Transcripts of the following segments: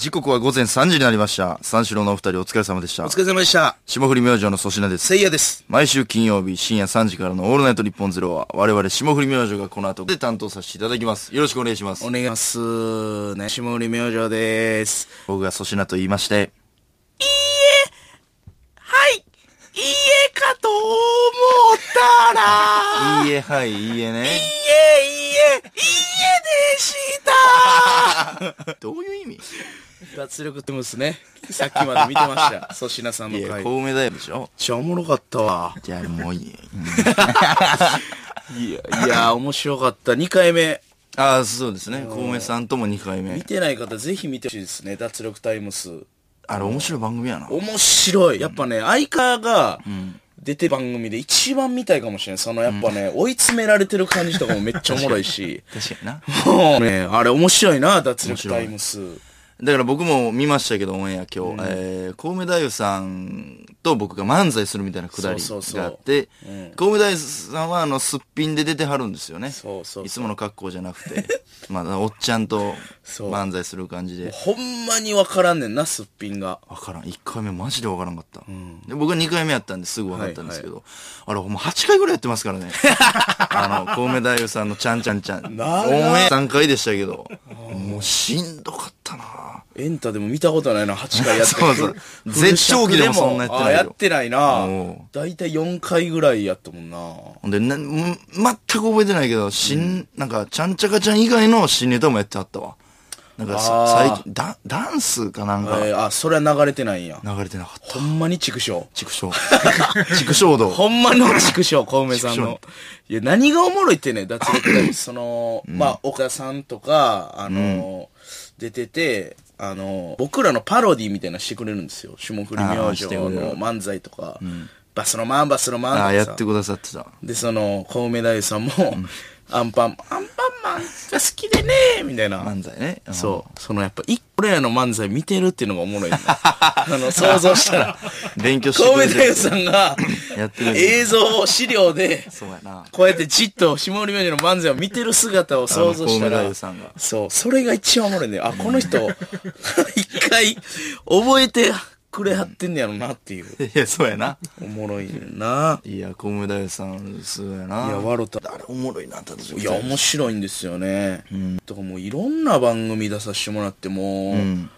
時刻は午前3時になりました。三四郎のお二人お疲れ様でしたお。疲れ様でした。霜降り明星の粗品です。せいやです。毎週金曜日深夜3時からのオールナイト日本ゼロは我々霜降り明星がこの後で担当させていただきます。よろしくお願いしますお。願いします。ね、下売り明星です。僕が粗品と言いまして、はい。いいえかと思ったら、いいえ、はい、いいえね。いいえ、いいえ、いいえでした。どういう意味？脱力ってますね。さっきまで見てました。粗品さんのいや、回。めっコウメだよでしょちゃおもろかったわ。じゃあもういい。いや、いや、面白かった。2回目。ああ、そうですね。コウメさんとも2回目見。てない方、ぜひ見てほしいですね。脱力タイムス。あれ面白い番組やな。面白い。やっぱね、相川が出てる番組で一番見たいかもしれない。そのやっぱね、追い詰められてる感じとかもめっちゃおもろいし。確かにな。もうね、あれ面白いな、脱力タイムス。だから僕も見ましたけど、オンエア今日。えー、コウメ太夫さんと僕が漫才するみたいなくだりがあってうん、コウメ太夫さんはあの、すっぴんで出てはるんですよね。そうそういつもの格好じゃなくて、まあ、おっちゃんと漫才する感じで。ほんまにわからんねんな、すっぴんが。わからん。1回目マジでわからんかった。で僕は2回目やったんですぐ分かったんですけど、あれほんま8回ぐらいやってますからね。あの、コウメ太夫さんのちゃんちゃんちゃん。オンエア3回でしたけど、もうしんどかったなエンタでも見たことないな、8回やって そうそう 絶頂期でもそんなやってないやってないな。だいたい4回ぐらいやったもんな。ほんで、な、ん全く覚えてないけど、新、なんか、ちゃんちゃかちゃん以外の新ネタもやってはったわ。なんかさ、あー最近、ダダンスかなんか、えーあ、それは流れてないんや。流れてなかった。ほんまに畜生。畜生。畜生道。ほんまの畜生、小梅さん畜の。いや、何がおもろいってね、脱力タイムスその、まあ、岡田さんとか、あの、出てて、あの、僕らのパロディみたいなのしてくれるんですよ。霜降り明星の漫才とか、バスロマン、バスロマンとああ、かさやってくださってた。で、その、小梅太夫さんも、アンパン、アンパンマンが好きでねみたいな。漫才ね。うんそう。そのやっぱ、一個らの漫才見てるっていうのがおもろいんだ。あの、想像したら。勉強して小くれてさんがやってる映像、資料で、そうやな。こうやってじっと下り明星の漫才を見てる姿を想像したらさんが。そう、それが一番おもろいね。あ、この人、一回覚えてくれはってんねやろなっていう。いや、そうやな。おもろいねんな。いや、コウメ太夫さん、そうやな。いや、わろた。あれおもろいな、ただいや、面白いんですよね。だからもういろんな番組出させてもらってもう、うん。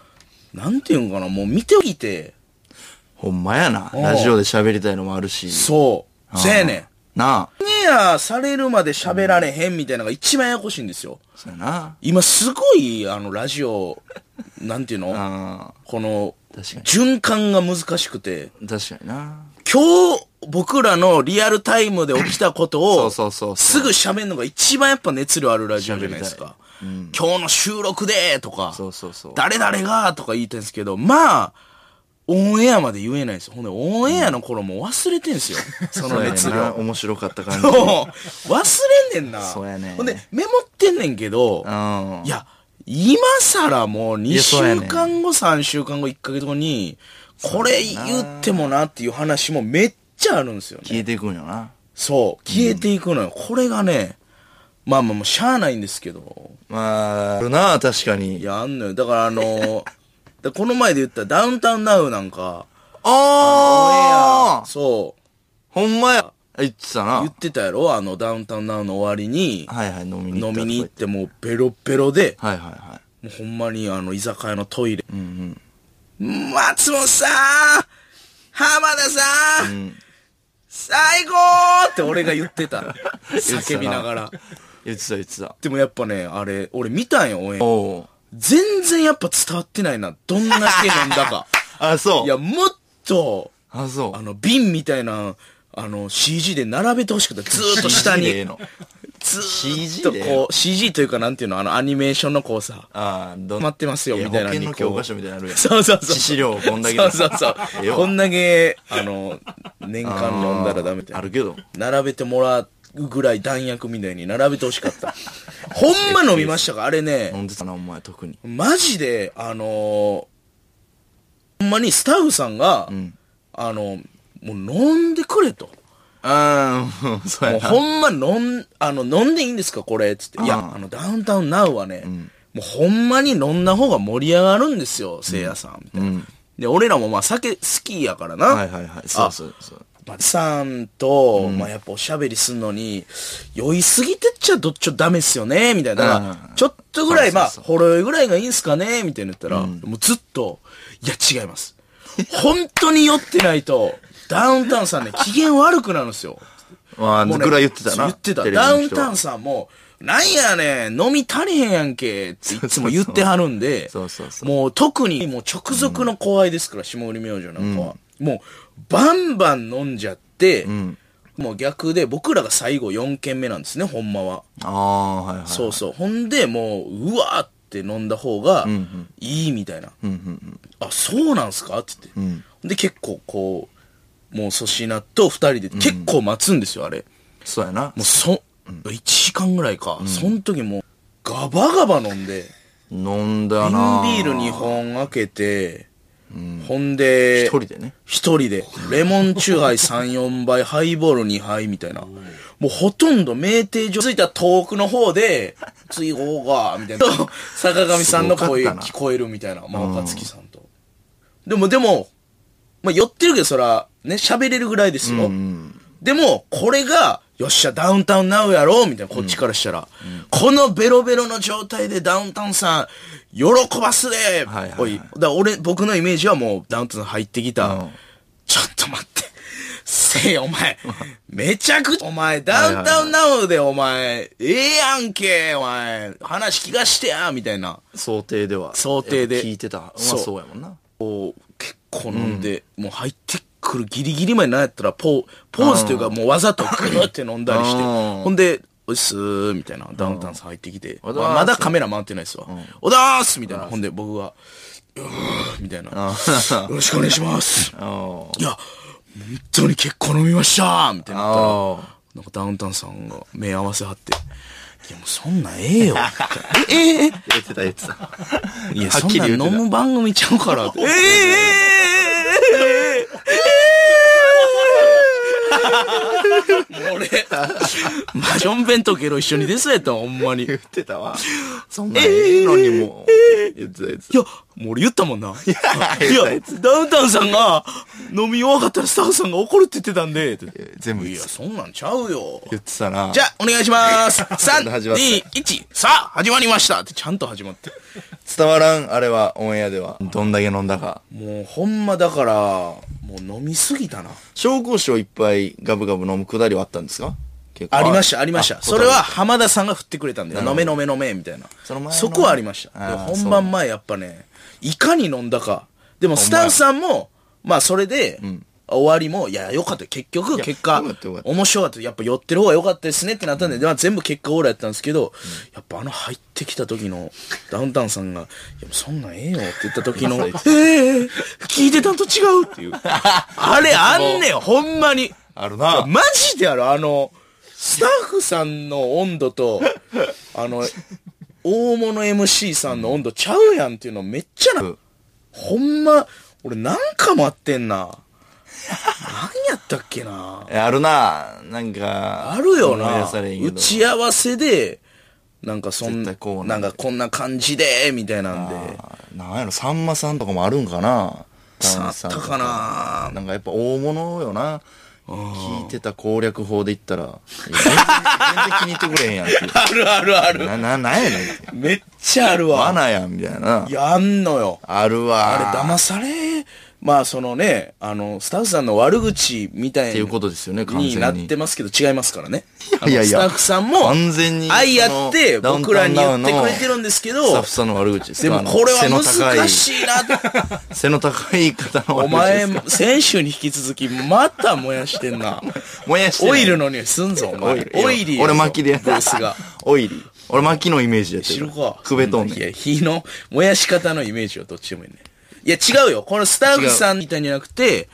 なんていうんかな、もう見ておいて、ほんまやな。うんラジオで喋りたいのもあるし。そう、せやねん。なあ。オンエアされるまで喋られへんみたいなのが一番ややこしいんですよ。そうやな。今すごい、あの、ラジオ、なんていうの？あこの、確かに循環が難しくて、あ、確かにな。今日、僕らのリアルタイムで起きたことを、そうそうそうすぐ喋るのが一番やっぱ熱量あるラジオじゃないですか。今日の収録でとか、そうそうそう。誰々がとか言いたいんですけど、まあ、オンエアまで言えないんですよ。ほんで、オンエアの頃もう忘れてんすよ。その熱そうやねんな量。面白かった感じ。忘れんねんな。そうやねほんで、メモってんねんけど、うん。いや、今更もう2週間後、3週間後、1ヶ月後に、これ言ってもなっていう話もめっちゃあるんですよね。消えていくんよな。そう、消えていくのよ。これがね、まあまあもうしゃあないんですけど、まあ、あるな、確かいに。や、あんのよ。だからあの、でこの前で言ったダウンタウンナウなんか、ああそう、ほんまや。言ってたな。言ってたやろ？あの、ダウンタウンナウの終わりに、はいはい、飲みに行った飲みに行っとてもうベロベロで。はいはいはい。もうほんまにあの、居酒屋のトイレ。うんうん。松本さん浜田さん、うん。最高って俺が言ってた。叫びながら。言ってた言ってた。でもやっぱね、あれ、俺見たんよ、応援。全然やっぱ伝わってないな。どんだけ飲んだか。あ、そう。いや、もっと、あ、そう。あの、瓶みたいな、あの、CG で並べてほしくて、ずーっと下に、の。ずーっとでこう、CG というかなんていうの、あの、アニメーションのこうさ、ああ、ど待ってますよ、みたいなのにこう教科書みたいなのあるやん。そうそうそう。致死量こんだけそうそうそう こんだけ、あの、年間飲んだらダメって。あるけど。並べてもらうぐらい弾薬みたいに並べてほしかった。ほんま飲みましたか？あれね、飲んでたな、お前、特に。マジで、あのーほんまにスタッフさんが、んあの、もう飲んでくれと。ああ、そうもう。ほんま飲ん、あの、飲んでいいんですかこれつって。いやう、んあの、ダウンタウンナウはね、もうほんまに飲んだ方が盛り上がるんですよ、せいやさん、みたいな。で、俺らもまあ酒好きやからな。はいはいはい。そうそうそう。まあ、さんと、まあやっぱおしゃべりすんのに、酔いすぎてっちゃどっちょダメっすよね、みたいな。うんちょっとぐらい、まあ、ほろ酔いぐらいがいいんすかね、みたいな言ったら、もうずっと、いや違います。本当に酔ってないと、ダウンタウンさんね、機嫌悪くなるんですよ。まあ、もうねぐらい言ってたな。言ってた。ダウンタウンさんも、なんやねん、飲み足りへんやんけ、っていつも言ってはるんで、そうそうそうもう特にもう直属の後輩ですから、霜降り明星なんかは。もう、バンバン飲んじゃって、もう逆で、僕らが最後4軒目なんですね、ほんまは。ああ、はいはい。そうそう。ほんで、もう、うわーって飲んだ方が、いいみたいな。あ、そうなんすか？って言って。で、結構こう、もう粗品と二人で結構待つんですよ、あれ。そうやなもう。そ、1時間ぐらいか。そん時もう、ガバガバ飲んで、飲んだ瓶なビール2本開けて、ほんで、一人でね。一人で、レモンチューハイ3、4杯、ハイボール2杯みたいな。もうほとんど酩酊所着いた遠くの方で、次行こうか、みたいな。坂上さんの声聞こえるみたいな。まあ、若月さんと。でも、でも、まあ、酔ってるけど、そら、ね、喋れるぐらいですよ。でも、これが、よっしゃ、ダウンタウンナウやろみたいな、こっちからしたら。このベロベロの状態でダウンタウンさん、喜ばすで、はいはい。だ俺、僕のイメージはもう、ダウンタウン入ってきた。うんちょっと待って。せい、お前、めちゃくちゃ、お前、ダウンタウンナウで、お前、ええやんけ、お前、話聞かしてや、みたいな。想定では。想定で聞いてた。うまそうやもんな。こう、結構飲んで、もう入ってくるギリギリまでなんやったら、ポー、ポーズというか、もうわざとグーって飲んだりして、うんほんで、おいっすー、みたいな、ダウンタウンさん入ってきて、ますままだカメラ回ってないっすわ。おだーすみたいな。ほんで、僕が、みたいな。よろしくお願いします。あいや、本当に結構飲みましたみたいな言ったら。あ。なんかダウンタウンさんが目合わせはって、いやもうそんなんええよ。えええ言ってた 言ってた。いや、はっそんな飲む番組ちゃうから。ええええもう俺、マジョン弁当ケロ一緒にですやったわほんまに。い言ってたわ。そんなんええのにも。言ってた言ってた。や、もう俺言ったもんな。いや、ダウンタウンさんが飲み終わったらスタッフさんが怒るって言ってたんで。いや、全部言ってそんなんちゃうよ。言ってたな。じゃあ、お願いします。3、始まった2、1、さあ、始まりましたってちゃんと始まって。伝わらん、あれは、オンエアでは。どんだけ飲んだか。もう、ほんまだから、もう飲みすぎたな。紹興酒をいっぱいガブガブ飲むくだりはあったんですか？ありました、ありました。あそれは浜田さんが振ってくれたんだよ。飲め飲め飲め、みたいな。その前のそこはありました。本番前やっぱね、いかに飲んだか。でもスタッフさんも、まあそれで、終わりも、いや、よかったよ。結局、結果面白かった。やっぱ寄ってる方が良かったですねってなったんで、まあ全部結果オーラやったんですけど、やっぱあの入ってきた時のダウンタウンさんが、いや、そんなんええよって言った時の、ええ聞いてたんと違うっていう。あれあんねん、ほんまに。あるな。マジであるあの、スタッフさんの温度と、あの、大物 MC さんの温度ちゃうやんっていうのめっちゃな、うんほんま、俺なんかもあってんな。何やったっけな。えあるな。なんか。あるよな打ち合わせで、なんかそんななんんかこんな感じで、みたいなんで。なんやろ、さんまさんとかもあるんかな。さあったかななんかやっぱ大物よな。聞いてた攻略法で言ったら、全 然全然気に入ってくれへんやんっていう。あるあるある。な、な、なんやねん。めっちゃあるわ。罠やん、みたいな。やんのよ。あるわ。あれ騙され、まあそのね、あの、スタッフさんの悪口みたいっていうことですよね完全にになってますけど違いますからね。いやいやあのスタッフさんも、完全に愛やってその僕らに言ってくれてるんですけスタッどフ、さんの悪口ですでもこれは背の高い難しいな。背の高い方の悪口お前ですか、先週に引き続きまた燃やしてんな。燃やしてないオイルの匂いすんぞ、お前。オイリーやぞ。俺巻きでやってベースが。オイリー。俺巻きのイメージでやって知るか。くべとんねんいや、火の燃やし方のイメージはどっちでもいいね。いや、違うよ。このスタッフさんみたいにじゃなくて、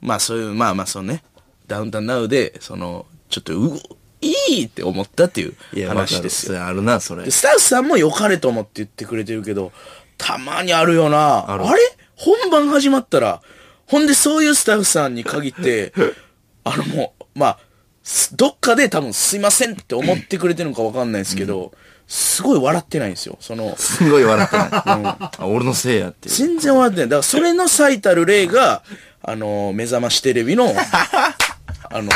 まあそういう、まあまあそうね、ダウンタウンナウで、その、ちょっと、ういいって思ったっていう話ですよ。よ。あるな、それで。スタッフさんも良かれと思って言ってくれてるけど、たまにあるよな。あるれ？本番始まったら、ほんでそういうスタッフさんに限って、あのもう、まあ、すどっかで多分すいませんって思ってくれてるのかわかんないですけど、すごい笑ってないんですよ。その、すごい笑ってない。あ俺のせいやっていう。全然笑ってない。だからそれの最たる例が、あの、目覚ましテレビの、あの、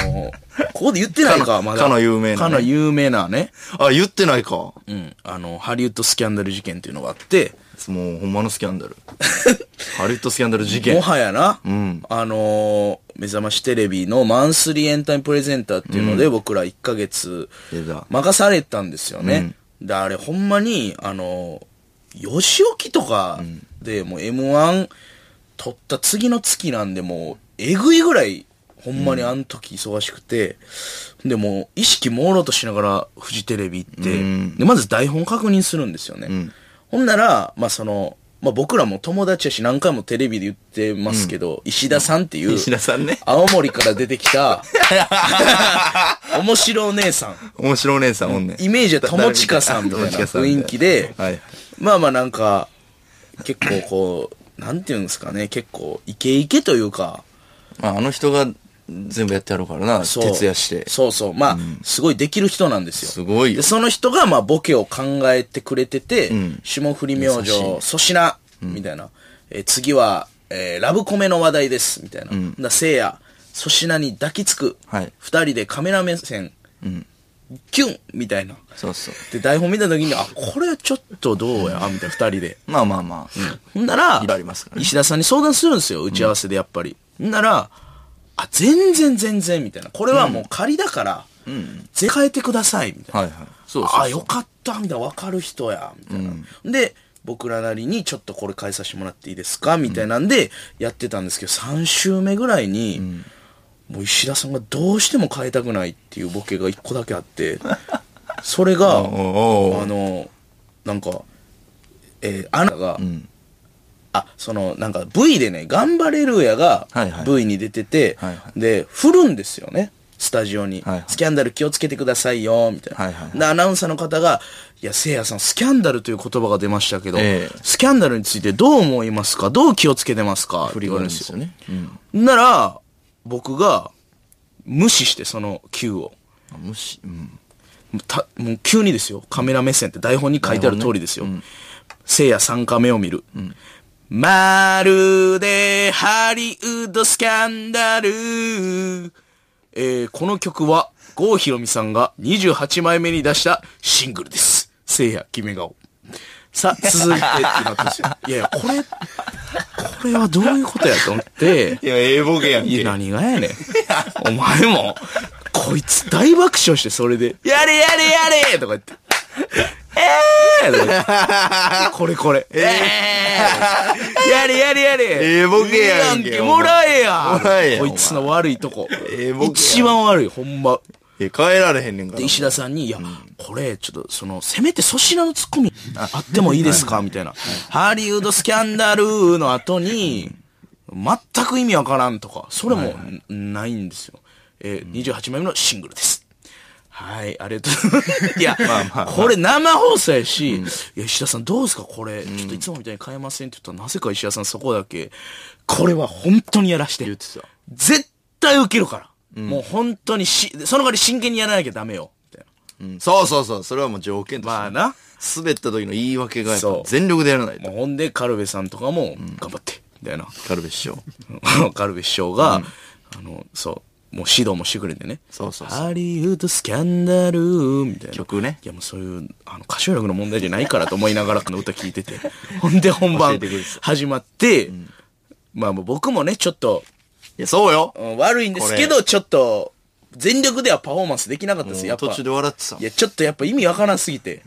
ここで言ってないか、まだ。かの有名なねかの有名なね。あ、言ってないか。もうん。あの、ハリウッドスキャンダル事件っていうのがあって、うほんまのスキャンダル。ハリウッドスキャンダル事件も。はやな、んあのー目覚ましテレビのマンスリーエンタイムプレゼンターっていうので、僕ら1ヶ月任されたんですよね。で、あれほんまに、あのー、吉沖とかでもう M1 取った次の月なんでもう、えぐいぐらい、ほんまにあの時忙しくて、でもう意識朦朧としながらフジテレビ行って、うん。で、まず台本確認するんですよね。ん。ほんなら、まあその、まあ僕らも友達やし何回もテレビで言ってますけど、石田さんっていう、石田さんね。青森から出てきた、面白お姉さん。面白お姉さんおんねん。イメージは友近さんみたいな雰囲気で、はいはい。まあまあなんか、結構こう、なんていうんですかね、結構イケイケというか、まあ、あの人が全部やってやるからな。そう。徹夜して。そうそう。まあ、すごいできる人なんですよ。すごいよで、その人が、まあ、ボケを考えてくれてて、ん霜降り明星粗品、みたいな。えー次は、えーラブコメの話題です、みたいな。だせいや、粗品に抱きつく。はい二人でカメラ目線。キュンみたいな。そうそう。で、台本見た時に、あ、これちょっとどうやみたいな、二人で。まあまあまあ。ほんなら、いろいろありますからね石田さんに相談するんですよ、打ち合わせでやっぱり。ほんなら、あ、全然全然、みたいな。これはもう仮だから、ぜ変えてください、みたいな。はいはい。そうそう。あ、よかった、みたいな。わかる人や、みたいな。で、僕らなりにちょっとこれ変えさせてもらっていいですかみたいなんで、やってたんですけど、3週目ぐらいに、もう石田さんがどうしても変えたくないっていうボケが1個だけあって、それが、あの、なんか、えーあなたが、あ、その、なんか V でね、頑張れるやが V に出てて、はいはで、振るんですよね。スタジオに、はいはいスキャンダル気をつけてくださいよ、みたいな。はいはいはいで、アナウンサーの方が、いや、せいやさん、スキャンダルという言葉が出ましたけど、ええスキャンダルについてどう思いますか？どう気をつけてますか？振りがあるんですよね。うん。なら、僕が、無視して、その Q を。あ無視？うん。たもう急にですよ。カメラ目線って台本に書いてある通りですよ。せいや3カメを見る。まるでハリウッドスキャンダル。えーこの曲は、郷ひろみさんが28枚目に出したシングルです。せいや、決め顔。さあ、続いてってなったんですよ。いやいや、これ、これはどういうことやと思って、いや、ええボケやんいや、何がやねん。お前も、こいつ大爆笑して、それで、やれやれやれとか言って。えー これこれ。えーやれやれやれええボケやんけいいけもらえやもらえやこいつの悪いとこ。ええボケやん一番悪い、ほんま。え、変えられへんねんからで、。石田さんに、いや、これ、ちょっと、その、せめて粗品のツッコミ、あってもいいですか？みたいな。ハリウッドスキャンダルの後に、全く意味わからんとか、それも、んないんですよ。えー、28枚目のシングルです。はい、ありがとうございます。いや、これ生放送やし、いや、石田さんどうですか？これ、ちょっといつもみたいに変えませんって言ったら、なぜか石田さんそこだけ、これは本当にやらして。言ってた絶対受けるから。もう本当にし、その代わり真剣にやらなきゃダメよ。みたいな。うんそうそうそう。それはもう条件として。まあな。滑った時の言い訳がやっぱそう全力でやらないと。もうほんで、カルベさんとかも、頑張って、みたいな。カルベ師匠。カルベ師匠が、あの、そう、もう指導もしてくれてね。そうそうそうハリウッドスキャンダル、みたいな。曲ねいやもうそういう、あの、歌唱力の問題じゃないからと思いながらこの歌聞いてて。ほんで本番始まって、まあもう僕もね、ちょっと、いや、そうよ。うん悪いんですけど、ちょっと、全力ではパフォーマンスできなかったです。やっぱ。途中で笑ってたいや、ちょっとやっぱ意味わからんすぎて。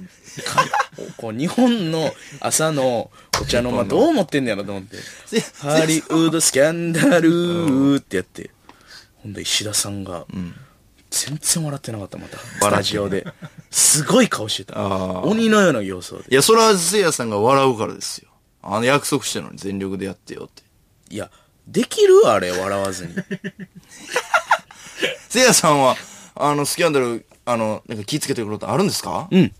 か こう日本の朝のお茶の間どう思ってんねやろと思って。ハリウッドスキャンダルってやって。ほんで石田さんが、全然笑ってなかった、また。スタジオで。すごい顔してた。鬼のような様相で。いや、それはせいやさんが笑うからですよ。あの約束してるのに全力でやってよって。いや、できるあれ、笑わずに。せいやさんは、あの、スキャンダル、あの、なんか気ぃつけてくることあるんですか？うん。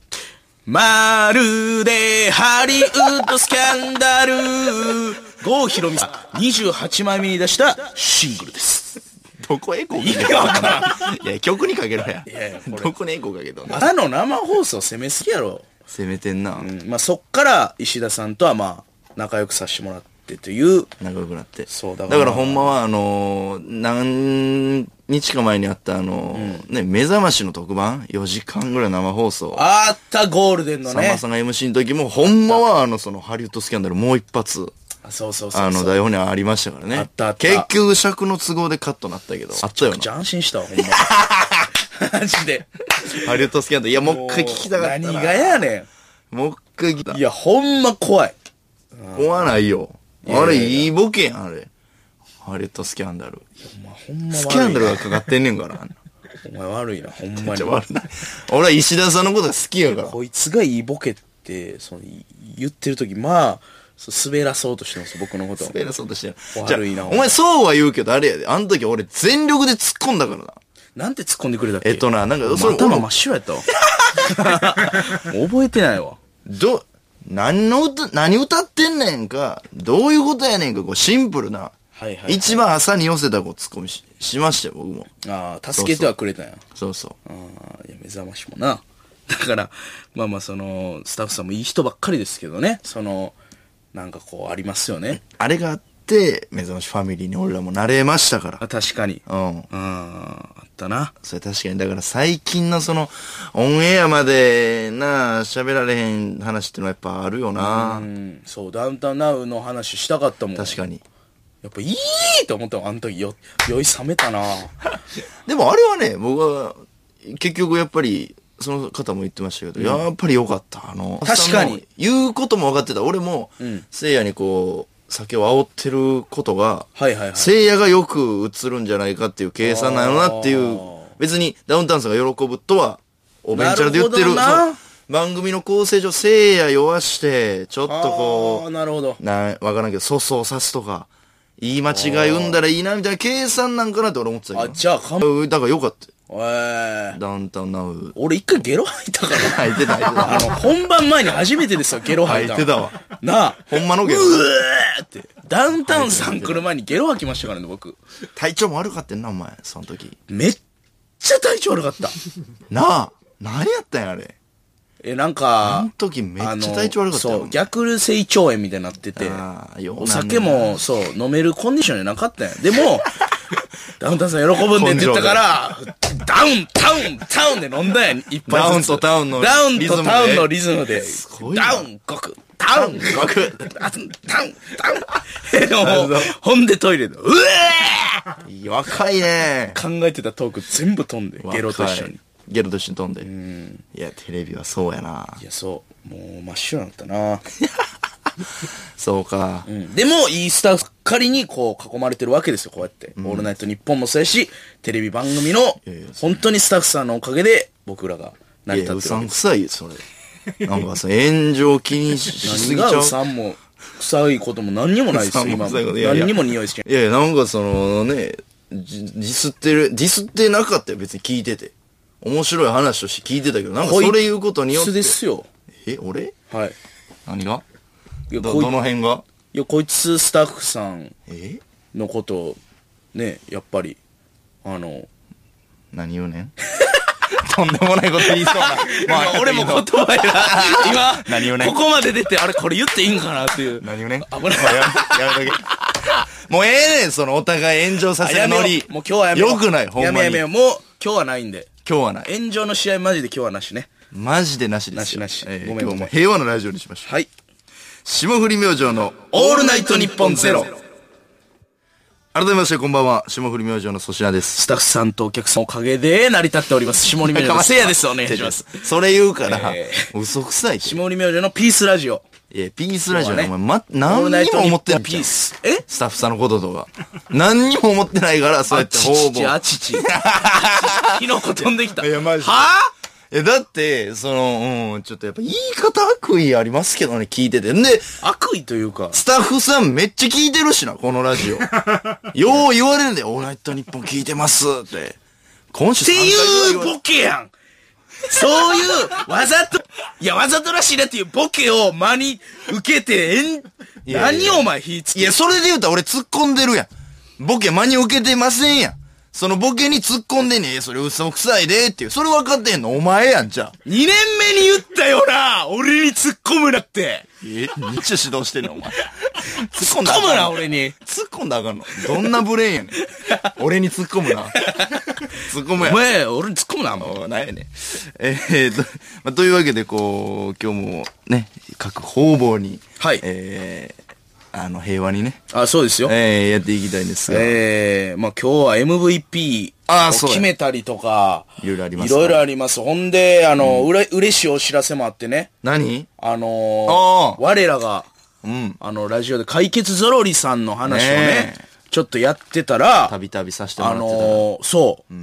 まるで、ハリウッドスキャンダル。郷ひろみさん、28枚目に出したシングルです。どこエコーかけてんのいや、曲にかけろや。いやいやこれどこにエコーかけとんのあの生放送攻めすぎやろ。攻めてんな。うんまあそっから石田さんとはまあ仲良くさせてもらってという、仲良くなって。そうだからだからほんまは、あのー何日か前にあった、あのーね、目覚ましの特番 ?4 時間ぐらい生放送。あったゴールデンのねさんま。さんが MC の時も、ほんまは、あの、その、ハリウッドスキャンダルもう一発、あそうそうそうそう。あの、台本にありましたからね。あったあった結局、尺の都合でカットなったけど、あったよめっちゃな。安心したわ、ほんま。マジで。ハリウッドスキャンダル。いや、もう一回聞きたかったな。何がやねもう一回聞きたん。いや、ほんま怖い。怖ないよ。あれ、いいボケやん、あれ。ハリウッドスキャンダル。ほんま。スキャンダルがかかってんねんから。お前悪いな、ほんまに。悪ない。俺は石田さんのことが好きやから。こいつがいいボケって、その、い言ってる時まあ、滑らそうとしてます、僕のことを。偉そうとしてる。悪いなお前そうは言うけど、あれやで。あの時俺全力で突っ込んだからな。なんて突っ込んでくれたっけ？えっとな、なんか、そそれ、れ頭真っ白やったわ。覚えてないわ。ど、何の歌、何歌ってんねんか、どういうことやねんか、こうシンプルな。はいはいはい一番朝に寄せたこうツッコミししましたよ、僕も。ああ、助けてはくれたんや。そうそう。ああ、いや、目覚ましもな。だから、まあまあ、その、スタッフさんもいい人ばっかりですけどね。その、なんかこう、ありますよね。あれがあって、目覚ましファミリーに俺らもなれましたからあ。確かに。うん。ああ、あったな。それ確かに、だから最近のその、オンエアまでな、喋られへん話ってのはやっぱあるよな。うん、そう、ダウンタウンナウの話したかったもん。確かに。やっぱいいと思ったもん、あの時よ、酔い冷めたな。でもあれはね、僕は、結局やっぱり、その方も言ってましたけど、やっぱり良かった。あの、確かに言うことも分かってた。俺も、んせいやにこう、酒を煽ってることが、はいはいはい。せいやがよく映るんじゃないかっていう計算なのなっていう別にダウンタウンさんが喜ぶとは、おベンチャーで言ってる、番組の構成上、せいや弱して、ちょっとあこあ、なるほどう、。な、わからんけど、粗相さすとか、言い間違い生んだらいいな、みたいな計算なんかなって俺思ってたあ、けど。じゃあ、かん、うんだからよかったよ。えー、ダウンタウンナウ。俺一回ゲロ吐いたから。入ってた、入ってた。あの、本番前に初めてですよ、ゲロ吐いたの。吐いてたわ。なあ。ほんまのゲロうーって。ダウンタウンさん来る前にゲロ吐きましたからね、僕。体調も悪かったんな、お前、その時。めっちゃ体調悪かった。なあ、何やったんや、あれ。え、なんあかの、時めっちゃ体調悪かったよ。そう、逆性腸炎みたいになっててあーようなんねんなお酒も、そう、飲めるコンディションじゃなかったんや。でも、ダウンタウンさん喜ぶんでって言ったから、ダウン、タウン、タウンで飲んだやん、一杯ずつ。ダウンとタウンのダウンリズムでとタウンのリズムで。ごいなダウン、ごく、ダウン、ごく、ダウン、ダウン、ダウン。もうほんでトイレで、うえいい若いね。ー考えてたトーク全部飛んで、ゲロと一緒に。。ゲロと一緒に飛んで。いや、テレビはそうやな。いや、そう。もう真っ白になったな。そうか。うんでも、いいスタッフ仮にこう囲まれてるわけですよ、こうやって。オールナイトニッポンもそうやし、テレビ番組のいやいや、本当にスタッフさんのおかげで、僕らが成り立ってるわけです。くさいよ、それ。なんかさ、炎上気にししすぎちゃう。何がうさんも、臭いことも何にもないですよ、今何にも匂いしない。いやいや、なんかそのね、じディスってる、ディスってなかったよ、別に聞いてて。面白い話として聞いてたけど、なんかそれ言うことによっこい。ですよ。え、俺？はい。何が？いや、ど、こいどの辺が？いやこいつスタッフさんえ？のこと、ね、やっぱり、あの、何言うね？ん とんでもないこと言いそうな。ま今俺も言葉やな。今、何をね？ここまで出て、あれこれ言っていいんかなっていう。何言うね？ん危ないやめとけ。もうええねん、そのお互い炎上させるノリ。もう今日はやめよう。よくない、ほんまに。やめやめよう。もう今日はないんで。今日はない。炎上の試合マジで今日はなしね。マジでなしですよ。なしなしええごめんごめん今日も平和なラジオにしましょう。はい。霜降り明星のオールナイトニッポンゼロ。改めましてこんばんは、霜降り明星の粗品です。スタッフさんとお客さんのおかげで成り立っております。下り明星のせいやです。お願いします。。それ言うから、え嘘くさいって。下り明星のピースラジオ。いや、ピースラジオ、ねお前、ま、何にも思ってないポンピース。え？スタッフさんのこととか。何にも思ってないから、そうやって方ちち、々。あちち。キノコ飛んできた。いやマジではぁえ、だって、その、うん、ちょっとやっぱ言い方悪意ありますけどね、聞いてて。んで、悪意というか。スタッフさんめっちゃ聞いてるしな、このラジオ。よう言われるんだよ、オールナイトニッポン聞いてますって。今週って3回いうボケやんそういう、わざと、いや、わざとらしいなっていうボケを真に受けて、えん、何お前火つけいや、それで言うたら俺突っ込んでるやん。ボケ真に受けてませんやん。そのボケに突っ込んでねそれ嘘くさいでっていう。それ分かってんの？お前やん、じゃあ。2年目に言ったよな俺に突っ込むなってえ？めっちゃ指導してんの、お前。突っ込ん突っ込むだらあかんのな俺に突っ込んだらあかんの？どんなブレーンやねん。俺に突っ込むな。突っ込むやお前、俺に突っ込むな、もう。おなんやねん。えー、と、まあ、というわけで、こう、今日もね、各方々に、はいえー、あの、平和にね、あ、そうですよ。えー、やっていきたいんですが、ええまあ今日は MVP をあーそうや決めたりとか、いろいろありますいろいろあります。ほんで、あの、うれ、嬉しいお知らせもあってね。何？あのあー。ー、我らが、うん。あの、ラジオで解決ゾロリさんの話をねねえ、ちょっとやってたら、たびたびさせてもあらってたら、のー、そう、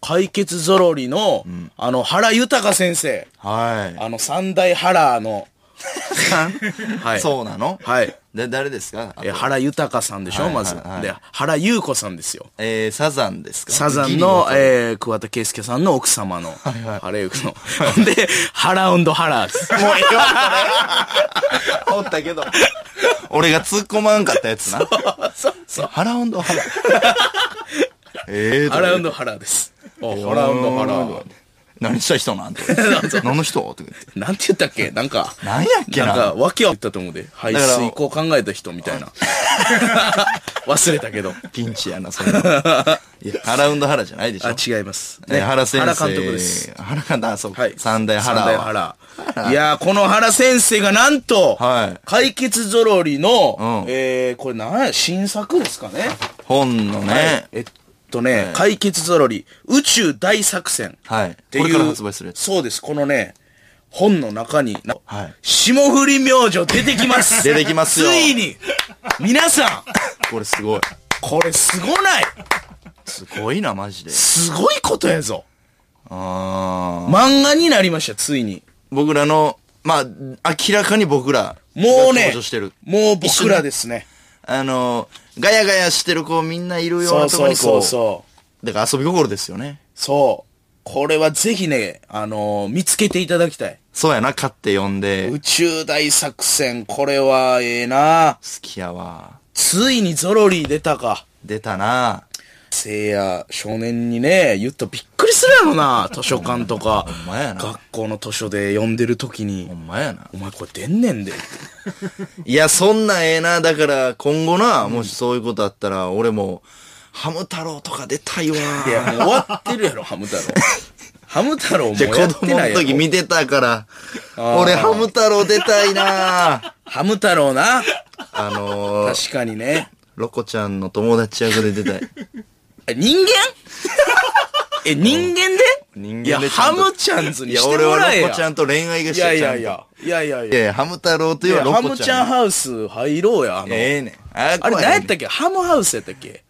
解決ゾロリの、あの、原豊先生、はあの、三大原の、い。はい。そうなの？はい。で、誰ですか？え原豊さんでしょ、はいまず。はいはいで、原優子さんですよ。えー、サザンですか？サザンのえー、桑田佳祐さんの奥様の、はいはい原優子の。ほん で、ハラウンドハラーです。もうええわ。お ったけど。俺が突っ込まんかったやつな。そうそう。ハラウンドハラ。ええハラウンドハラーです。おハラウンドハラー。何した人なんて。何の人？とか言って。なんて言ったっけ？なんか、何やっけな？なんか、訳は言ったと思うで。排水口考えた人みたいな。忘れたけど。ピンチやな、それ。いや、ハラウンドハラじゃないでしょ。あ、違います。ね、原先生。原監督です。。原監督、あ、そうか。はい。三大ハラ三大は。ハラ。いやー、この原先生がなんと、はい解決ぞろりの、うんえー、これ何や、新作ですかね？本のね、えっとね、解決ぞろり、宇宙大作戦。はい。っていう。これから発売するやつ。そうです。このね、本の中に、なはい霜降り明星出てきます。出てきますよついに、皆さん、これすごい。これすごないすごいな、マジで。すごいことやぞ。あー。漫画になりました、ついに。僕らの、まあ、明らかに僕ら。もうね登場してる。、もう僕らですね。あの、ガヤガヤしてる子みんないるようなとこにこう。そうそうそう。だから遊び心ですよね。そう。これはぜひね、あのー見つけていただきたい。そうやな、買って読んで。好宇宙大作戦、これはええなきやわ。ついにゾロリ出たか。出たな。聖夜少年にね、言ったらびっくりするやろな。図書館とか、ほんまやな。学校の図書で読んでる時にほ、んまやな。お前これ出んねんで。いや、そんなんええな。だから、今後な、もしそういうことあったら、俺も、ハム太郎とか出たいわ。いや、もう終わってるやろ、ハム太郎。ハム太郎もうじゃあ子。供の時見てたから、ー俺ハム太郎出たいな。ハム太郎な。あのー、確かにね。ロコちゃんの友達役で出たい。え人間？え、人間で？人いや、間でちゃんとハムちゃんズにいや、して俺はもらえや。ロコちゃんと恋愛がいしたい。やいやいや。いやいやいや。いやいや、ハム太郎といいうやハロコちゃん。ムちゃんハウス入ろうや。あの、ええねん。ああれ何やったっけ？けハムハウスやったっけ？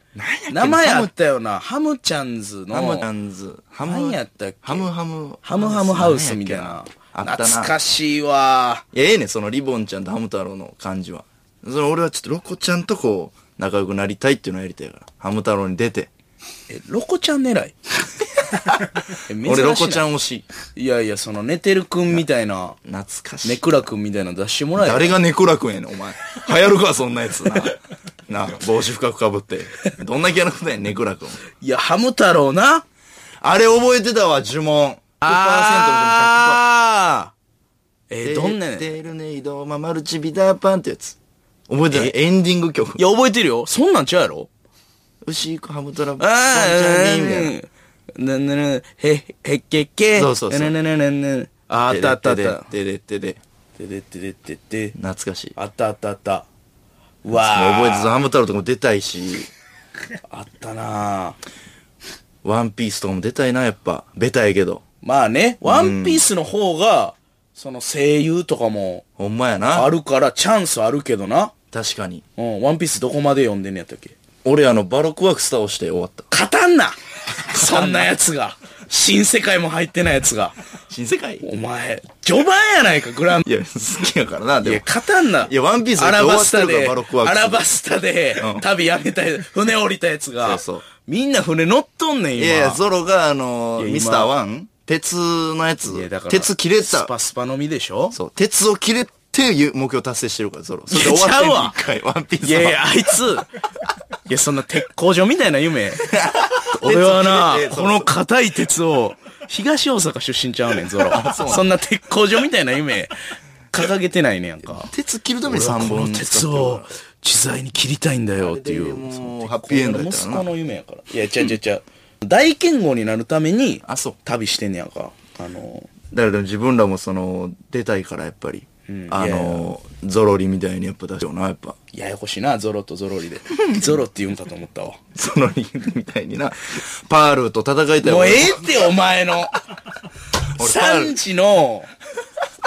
名前あったよな。ハムちゃんズの。ハムちゃんズ。ハム何やったっけ？ハムハム。ハムハムハウスみたいな。あったな。懐かしいわ。いや、ええねん、そのリボンちゃんとハム太郎の感じは。その俺はちょっとロコちゃんとこう、仲良くなりたいっていうのをやりたいから。ハム太郎に出て。え、ロコちゃん狙い？俺ロコちゃん推し。いやいや、その寝てるくんみたいな、懐かしい。ネクラくんみたいなの出してもらえ。誰がネクラくんやねん、お前。流行るか、そんなやつな。なあ、帽子深くかぶって。どんなキャラクターやねん、ネクラくん。いや、ハム太郎な。あれ覚えてたわ、呪文。100%あーえー、どんなねん。いテルネイド、ママルチビターパンってやつ。覚えてない？エンディング曲。や、覚えてるよ。そんなんちゃうやろ？牛行くハムトラブ。あサンチャービーみたいな。ーな、な、な、へ、へっけっけ。そうそうそうな、な、な、な、な。あ、あったあったあった。てでてで。てでてでてて。懐かしい。あったあったあった。わ覚えてた、ハム太郎とかも出たいし、あったなワンピースとかも出たいな、やっぱ。ベタやけど。まあね、ワンピースの方が、その声優とかもほんまやな。あるからチャンスあるけどな。確かに。うん、ワンピースどこまで読んでんねやったっけ俺あの、バロックワークス倒して終わった。勝たんなそんなやつが。新世界も入ってないやつが。新世界？お前、序盤やないか、グランいや、好きやからな、いや。勝たんな。いやワンピースアラバスタで、終わってるからバロックワークスアラバスタでうん、旅やめたや船降りたやつが、そうそうみんな船乗っとんねん、今。いやいや、ゾロがあのいや今ミスターワン？鉄のやついやだから、鉄切れスた。スパスパの実でしょ？そう、鉄を切れていう目標達成してるから、ゾロ。それで終わってんねん ちゃうわ一回、ワンピースは。いやいや、あいつ、いや、そんな鉄工所みたいな夢、俺はな鉄切れて、この硬い鉄を、東大阪出身ちゃうねん、ゾロ。そんな鉄工所みたいな夢、掲げてないねやんか。鉄切るために3この本鉄を自在に切りたいんだよっていう。もうハッピーエンドやった息子の夢やから。いや、ちゃうちゃうちゃう。大剣豪になるために、あそう旅してんねやんか。あの、だからでも自分らもその出たいからやっぱり、んあのゾロリみたいにやっぱ出しようなやっぱややこしいな、ゾロとゾロリで。ゾロって言うんかと思ったわ。ゾロリみたいになパールと戦いたいもうえ俺えって、お前の。俺サンジの、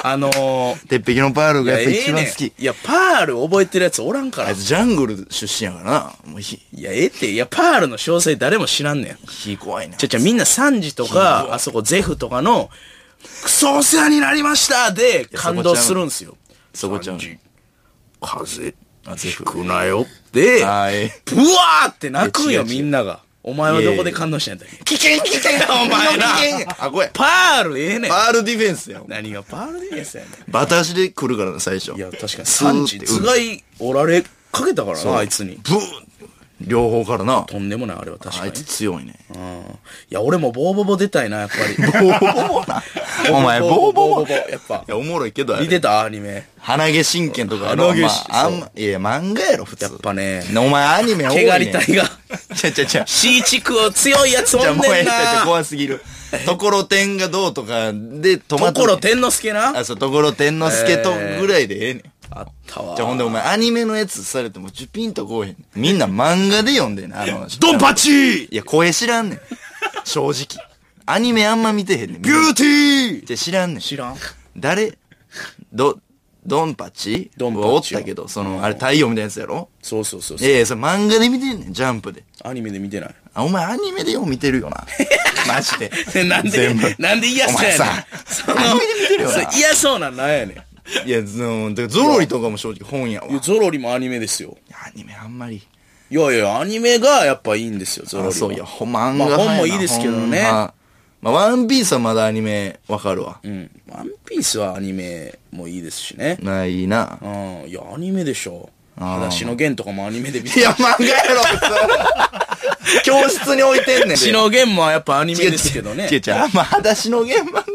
あのー、鉄壁のパールいや、がやっぱ一番好き、いや、パール覚えてるやつおらんから。いあいつジャングル出身やからなもうひや、ええって。いや、パールの詳細誰も知らんねん。火怖いなちゃちゃ、みんなサンジとか、あそこゼフとかの、クソお世話になりました。で感動するんすよ。そこちゃうサンジ風邪ひくなよ。って、はい。ブワーって泣くんよ、みんなが。お前はどこで感動してんだよ。危険危険お前な。あこれパールええねん。パ。ールディフェンスやん何がパールディフェンスやねバタ足で来るからな最初。ん。いや、確かに、スーサンジ、って頭蓋折られかけたからな、あいつに。ブーン両方からな。とんでもない、あれは確かに。あいつ。強いね。うん。いや、俺もボーボボ出たいな、やっぱり。ボーボボな。お前ボーボボ。いやっぱ。やおもろいけどあれ見てたアニメ。鼻毛真剣とかやろま鼻毛しああんまいや漫画やろ普通。やっぱね、お前アニメ多いね毛刈り隊が、ちゃちゃちゃ。C 地区を強いやつおじゃあもうえんねんえちゃちゃな。怖すぎる。ところてんがどうとかで止まっところ天之助な。あそうところてんのすけとぐらいでええねんあったわ。じゃあほんでお前アニメのやつされてもジュピンとこうへんみんな漫画で読んでんねんあの ドンパチーいや声知らんねん正直アニメあんま見てへんねんビューティーじゃ知らんねん知らん誰？どドンパチ？ドンパチおったけど、その、あれ太陽みたいなやつやろ？そうそうそうそう。ええそれ漫画で見てんねん、ジャンプで。アニメで見てない。あ、お前アニメでよう見てるよな。マジで。えなんでなんで嫌そうやねん。お前さアニメで見てるよな嫌そうなんなんやねん。いや、その、だからゾロリとかも正直本やわ。いやゾロリもアニメですよ。アニメあんまり。いやいや、アニメがやっぱいいんですよ、ゾロリは。あ、そういや、ほ漫まあ画派やな本もいいですけどねほんままあ、ワンピースはまだアニメわかるわ。うん。ワンピースはアニメもいいですしね。ないな。うん。いや、アニメでしょ。あー裸足の弦とかもアニメで見て。いや、漫画やろ、普通。教室に置いてんねんで。足の弦もやっぱアニメですけどね。違う違う、あんま裸足の現場が、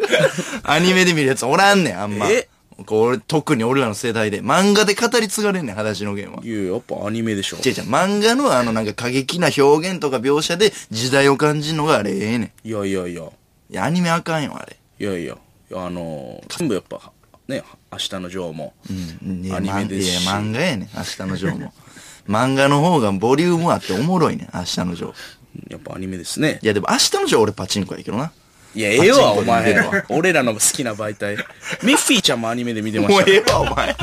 アニメで見るやつおらんねん、あんま。え俺、特に俺らの世代で、漫画で語り継がれんねん、裸足の弦は。いや、やっぱアニメでしょ。違う違う、漫画のあのなんか過激な表現とか描写で時代を感じるのがあれええねん。いやいやいや。いや、アニメあかんよ、あれ。いやいや。あのー、全部やっぱ、ね、明日のジョーも。うん。アニメですしいや、漫画やねん、明日のジョーも。漫画の方がボリュームあっておもろいねん、明日のジョー。やっぱアニメですね。いや、でも明日のジョー俺パチンコやけどな。いや、ええわ、お前。俺らの好きな媒体。ミッフィーちゃんもアニメで見てました。もうええわ、お前。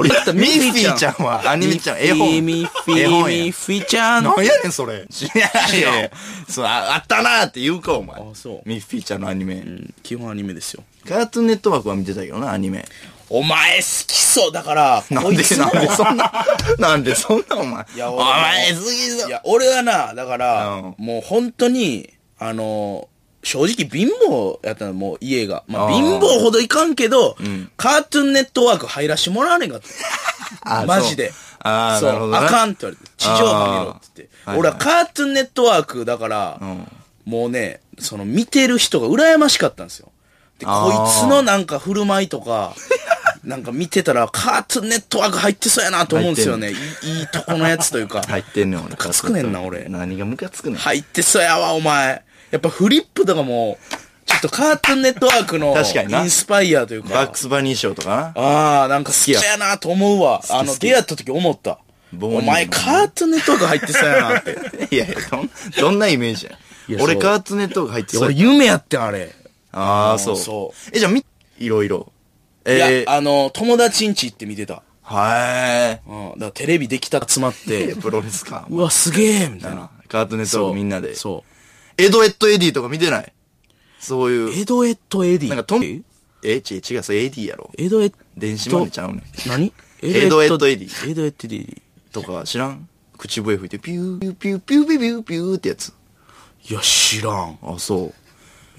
俺だったらミッフィーちゃんはアニメちゃん、絵本。ミッフィー、ミッフィーちゃん。何やねん、それ。いやいやいやそう、ああったなーって言うか、お前。あそうミッフィーちゃんのアニメ。うん基本アニメですよ。カートゥーンネットワークは見てたけどな、アニメ。お前好きそうだから、なんで、なんでそんな、なんでそんな、お前。おいや俺も前、好きぞい。や、俺はな、だから、うんもう本当に、あの、正直貧乏やったの、もう家が。まあ、貧乏ほどいかんけど、んカートゥーンネットワーク入らしてもらわねんかった。あマジで。ああ、そうなるほどな。あかんって言われて。地上波見ろって言って。はいはい俺はカートゥーンネットワークだから、んもうね、その見てる人が羨ましかったんですよ。で、こいつのなんか振る舞いとか、なんか見てたら、カートゥーンネットワーク入ってそうやなと思うんですよね。いいいいとこのやつというか。入ってんねん、俺。ムカつくねんな俺何がムカつくねん。入ってそうやわ、お前。やっぱフリップとかも、ちょっとカートゥーンネットワークの確かになインスパイアというかバック。スバニー賞とかな。ああ、なんか好きやなと思うわ。あの、出会った時思った。お前カートゥーンネットワーク入ってそうやなって。いやいや、どん、どんなイメージや俺カートゥーンネットワーク入ってそう俺。夢やってん、あれ。ああ、そう。そえ、じゃあ、み、いろいろ。えー、あの、友達ん家行って見てた。はうん。だからテレビできた集まっい。て、プロレスか。うわ、すげえみたいな。カートゥーンネットワークみんなで。そエドエットエディとか見てない？そういうう。。エドエットエディ。なんかとん、ええ、違う、それ Edy やろ。エドエット。電子マネーちゃうねん。何？エドエットエディエドエットエディ。とか知らん？口笛吹いてピューピューピューピューピューピューピューってやつ。いや、知らん。あ、そう。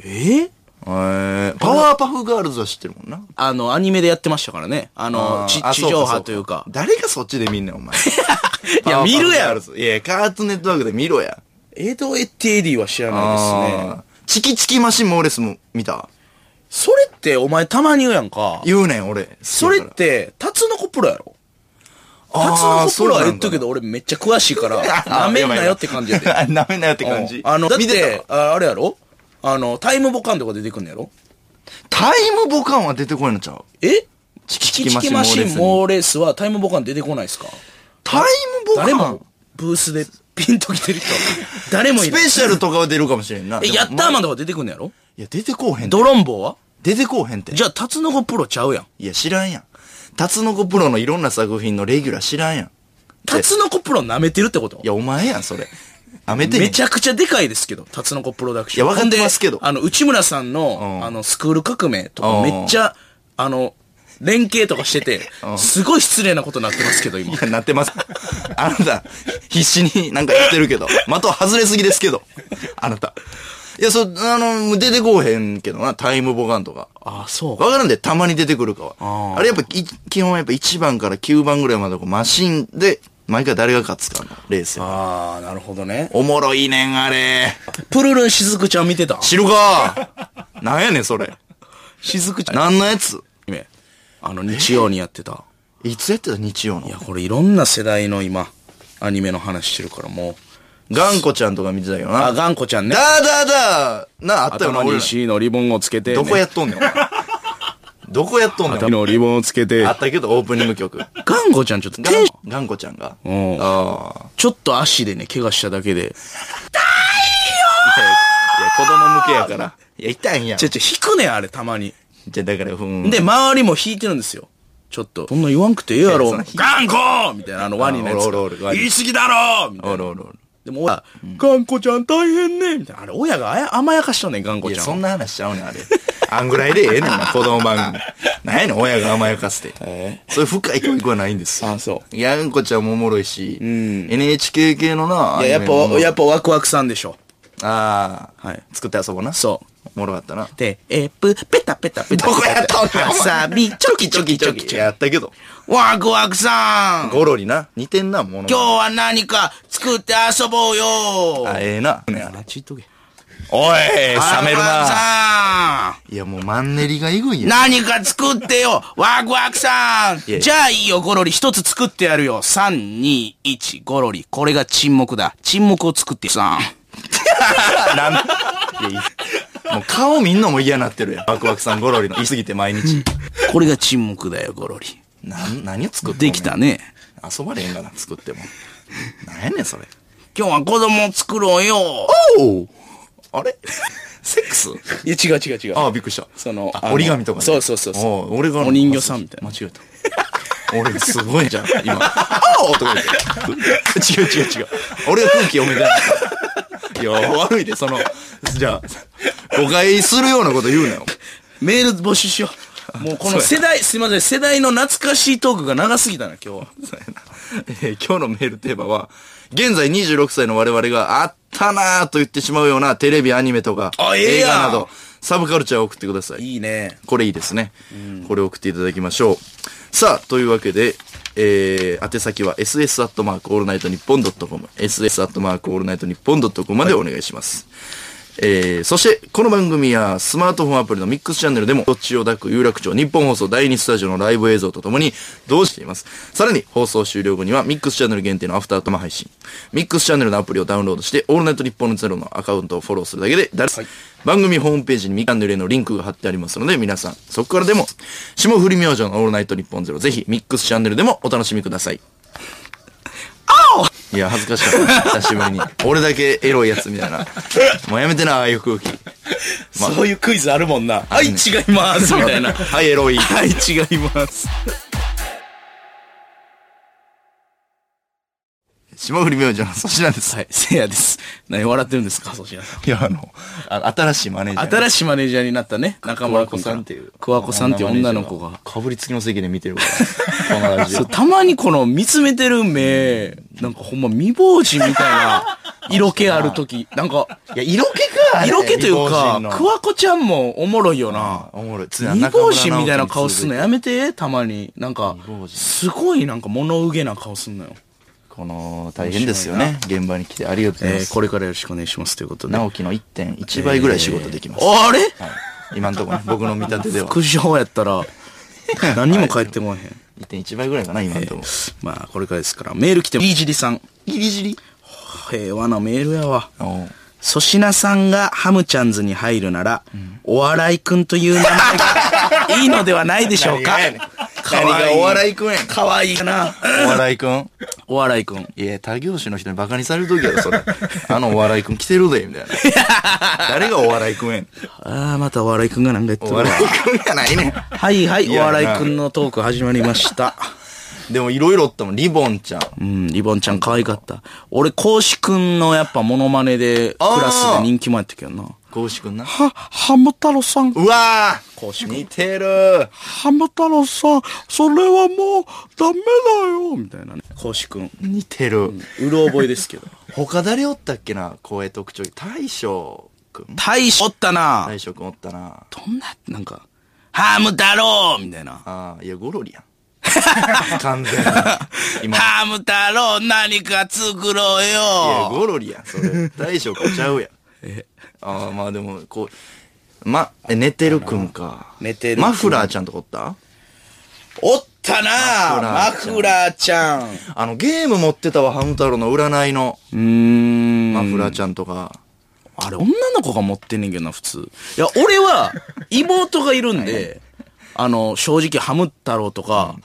え？えー、パワーパフガールズは知ってるもんな。あの、アニメでやってましたからね。あの、ちあ地上波というか。誰がそっちで見んねん、お前。いや見るやろろ。いや、カートゥーンネットワークで見ろや。エド・エッティ・エディは知らないですね。チキチキマシン猛レースも見た。それってお前たまに言うやんか。言うねん、俺。それって、タツノコプロやろ？タツノコプロは言っとくけど、俺めっちゃ詳しいから、なめんなよって感じやで。な めんなよって感じ。あの、だっ見てて、ああれやろ？あの、タイムボカンとか出てくんのやろ？たタイムボカンは出てこないのちゃう？え？チチキチキマシンモーレースはタイムボカン出てこないですか？タイムボカン。誰もブースでピンと来てる人、誰もいない。スペシャルとかは出るかもしれんな。え、ヤッターマンンとか出てくんのやろ？いや、出てこうへんて。ドロンボーは？出てこうへんて。じゃあ、タツノコプロちゃうやん。いや、知らんやん。タツノコプロのいろんな作品のレギュラー知らんやん。タツノコプロ舐めてるってこと？いや、お前やん、それ。やめてめちゃゃくちゃでかいですけど、タツノコプロダクション。いやわかってますけどほんであの、内村さんの、うんあの、スクール革命とかうんめっちゃ、あの、連携とかしてて、すごい失礼なことになってますけど、今。いや、なってます。あなた、必死になんか言ってるけど、的外れすぎですけど、あなた。いや、そ、あの、出てこうへんけどな、タイムボカンとか。ああ、そう。わからんで、たまに出てくるかは。あれやっぱ、い基本やっぱ1番から9番ぐらいまでこうマシンで、毎回誰が勝つかのレースや。ああ、なるほどね。おもろいねん、あれ。プルルンしずくちゃん見てた？知るかなんやねん、それ。しずくちゃん。なんのやつ？あの、日曜にやってた。いつやってた？日曜のいや、これいろんな世代の今、アニメの話してるからもう。頑固ちゃんとか見てたよな。あ、頑固ちゃんね。だだだな、あったよな。頭に C のリボンをつけて、どこやっとんねん、お前。どこやっとんねん。頭のリボンをつけてあ。ったけど、オープニング曲。頑固ちゃんちょっとテンシ頑固ちゃんが。ョン、うんああ。ちょっと足でね、怪我しただけで。いや、いや子供向けやから。いや、痛いんやん。ちょちょ、引くねん、あれ、たまに。じゃ、だから、ふん。で、周りも引いてるんですよ。ちょっと。そんな言わんくてええやろ。頑固みたいな、あのワニのやつ言い過ぎだろみたいな。でも、親、頑固ちゃん大変ねみたいな。あれ、親が甘やかしとんねん、頑固ちゃんを。そんな話しちゃうねん、あれ。あんぐらいでええねん、子供番組。なんやねん、親が甘やかして。えそういう深い教育はないんですよ。あ、そう。いやんこちゃんもおもろいし、NHK 系のな、いや、やっぱ、やっぱ。ぱワクワクさんでしょ。ああ、はい作って遊ぼうな。そう。おもろかったな。で、えー、ぷ、ペタペタペタ。どこやったんねんお前さび、チョキチョキチョキ。やったけど。ワクワクさんゴロリな。似てんな、もの。今日は何か作って遊ぼうよあ、ええな。あっち行っとけ。おい、冷めるな。さいや、もうマンネリがえぐいやん。ん何か作ってよワクワクさんいやじゃあいいよ、ゴロリ。一つ作ってやるよ。3、2、1、ゴロリ。これが沈黙だ。沈黙を作ってさん。なんいやいやもう顔見んのも嫌なってるやん。ワクワクさんゴロリの言い過ぎて毎日。これが沈黙だよ、ゴロリ。なん、何を作ってできた。ね。遊ばれへんがな、作っても。なんやねん、それ。今日は子供を作ろうよ。おおあれ？セックス？いや、違う違う違う。ああ、びっくりした。そのああの折り紙とかね。そうそうそうそうお俺が。お人形さんみたいな間違えた。俺すごいじゃん、今。あ おとか言って。違う違う違う。俺が空気読めてなかった。いや、悪いで、その、じゃあ、誤解するようなこと言うなよ。メール募集しよう。もうこの世代、すいません、世代の懐かしいトークが長すぎたな、今日は。そうやなえー今日のメールテーマは、現在26歳の我々があったなぁと言ってしまうようなテレビ、アニメとか、あええやん映画など、サブカルチャーを送ってください。いいね。これいいですね。これを送っていただきましょう。さあ、というわけで、えー、宛先は ss アットマークオールナイトニッポンドットコム、ss アットマークオールナイトニッポンドットコムまでお願いします。えー、そして、この番組やスマートフォンアプリのミックスチャンネルでも、東京千代田区有楽町日本放送第2スタジオのライブ映像とともに同時しています。さらに、放送終了後には、ミックスチャンネル限定のアフタートーク配信。ミックスチャンネルのアプリをダウンロードして、オールナイトニッポンのゼロのアカウントをフォローするだけで、誰、番組ホームページにミクチャへのリンクが貼ってありますので、皆さん、そこからでも、霜降り明星のオールナイトニッポンゼロ、ぜひ、ミックスチャンネルでもお楽しみください。いや、恥ずかしかった。久しぶりに。俺だけエロいやつみたいな。もうやめてな、ああいう空気。まそういうクイズあるもんな。はい、違います。みたいな。はい、エロい。はい、違います。霜降り明星の粗品です。はい、せいやです。何笑ってるんですか、粗品さん。いや、あの、あ新しいマネージャー。新しいマネージャーになったね、中村子さんっていう。桑子さんっていう女の子が。。かぶりつきの席で見てるから。このラジオそう、。たまにこの見つめてる目、なんかほんま未亡人みたいな 色気ある時、なんか、いや、色気か色気というか、ク桑子ちゃんもおもろいよな。おもろい。未亡人みたいな顔すんのよ。やめて、たまに。なんか未亡、人すごいなんか物憂げな顔すんのよ。この、大変ですよね。現場に来てありがとうございます。えー、これからよろしくお願いしますということで。直樹の1.1倍ぐらい仕事できます。あれ？はい。今のところね、僕の見立てでは。副賞やったら、何にも返ってこへん。1.1倍ぐらいかな、今のところ。まあ、これからですから。メール来ても、いいじりさん。ギリギリ？平和なメールやわ。おう粗品さんがハムちゃんズに入るなら、お笑いくんという名前が いいのではないでしょうか？かわいい。お笑いくんやんかわいいかな。お笑いくん？お笑いくん。いや、他業種の人にバカにされるときやろ、それ。あのお笑いくん来てるで、みたいな。誰がお笑いくんやねん。ああ、またお笑いくんがなんか言ってるわお笑いくんやないねん。はいはい、お笑いくんのトーク始まりました。でもいろいろおったもん、リボンちゃん。うん、リボンちゃん可愛かった。俺、コウシくんのやっぱモノマネで、クあーラスで人気もやったけどな。こうしくんな？は、ハム太郎さん。うわー似てるハム太郎さん、それはもう、ダメだよみたいなね。コウシくん。似てる。うる覚えですけど。他誰おったっけな？声特徴。大将くん？大将おったな大将くんおったな。どんな、なんか、ハム太郎みたいな。ああ、いや、ゴロリやん。完全に。今。いハム太郎何か作ろうや、よゴロリやん、それ。大将ちゃうやん。ああ、まあでも、こう、ま、え、寝てるくんか。寝てるマフラーちゃんとこおった？おったなマフラーちゃん。うあの、ゲーム持ってたわ、ハム太郎の占いの。ーん。マフラーちゃんとか。あれ、女の子が持ってんねんけどな、普通。いや、俺は、妹がいるんで、あの、正直、ハム太郎とか、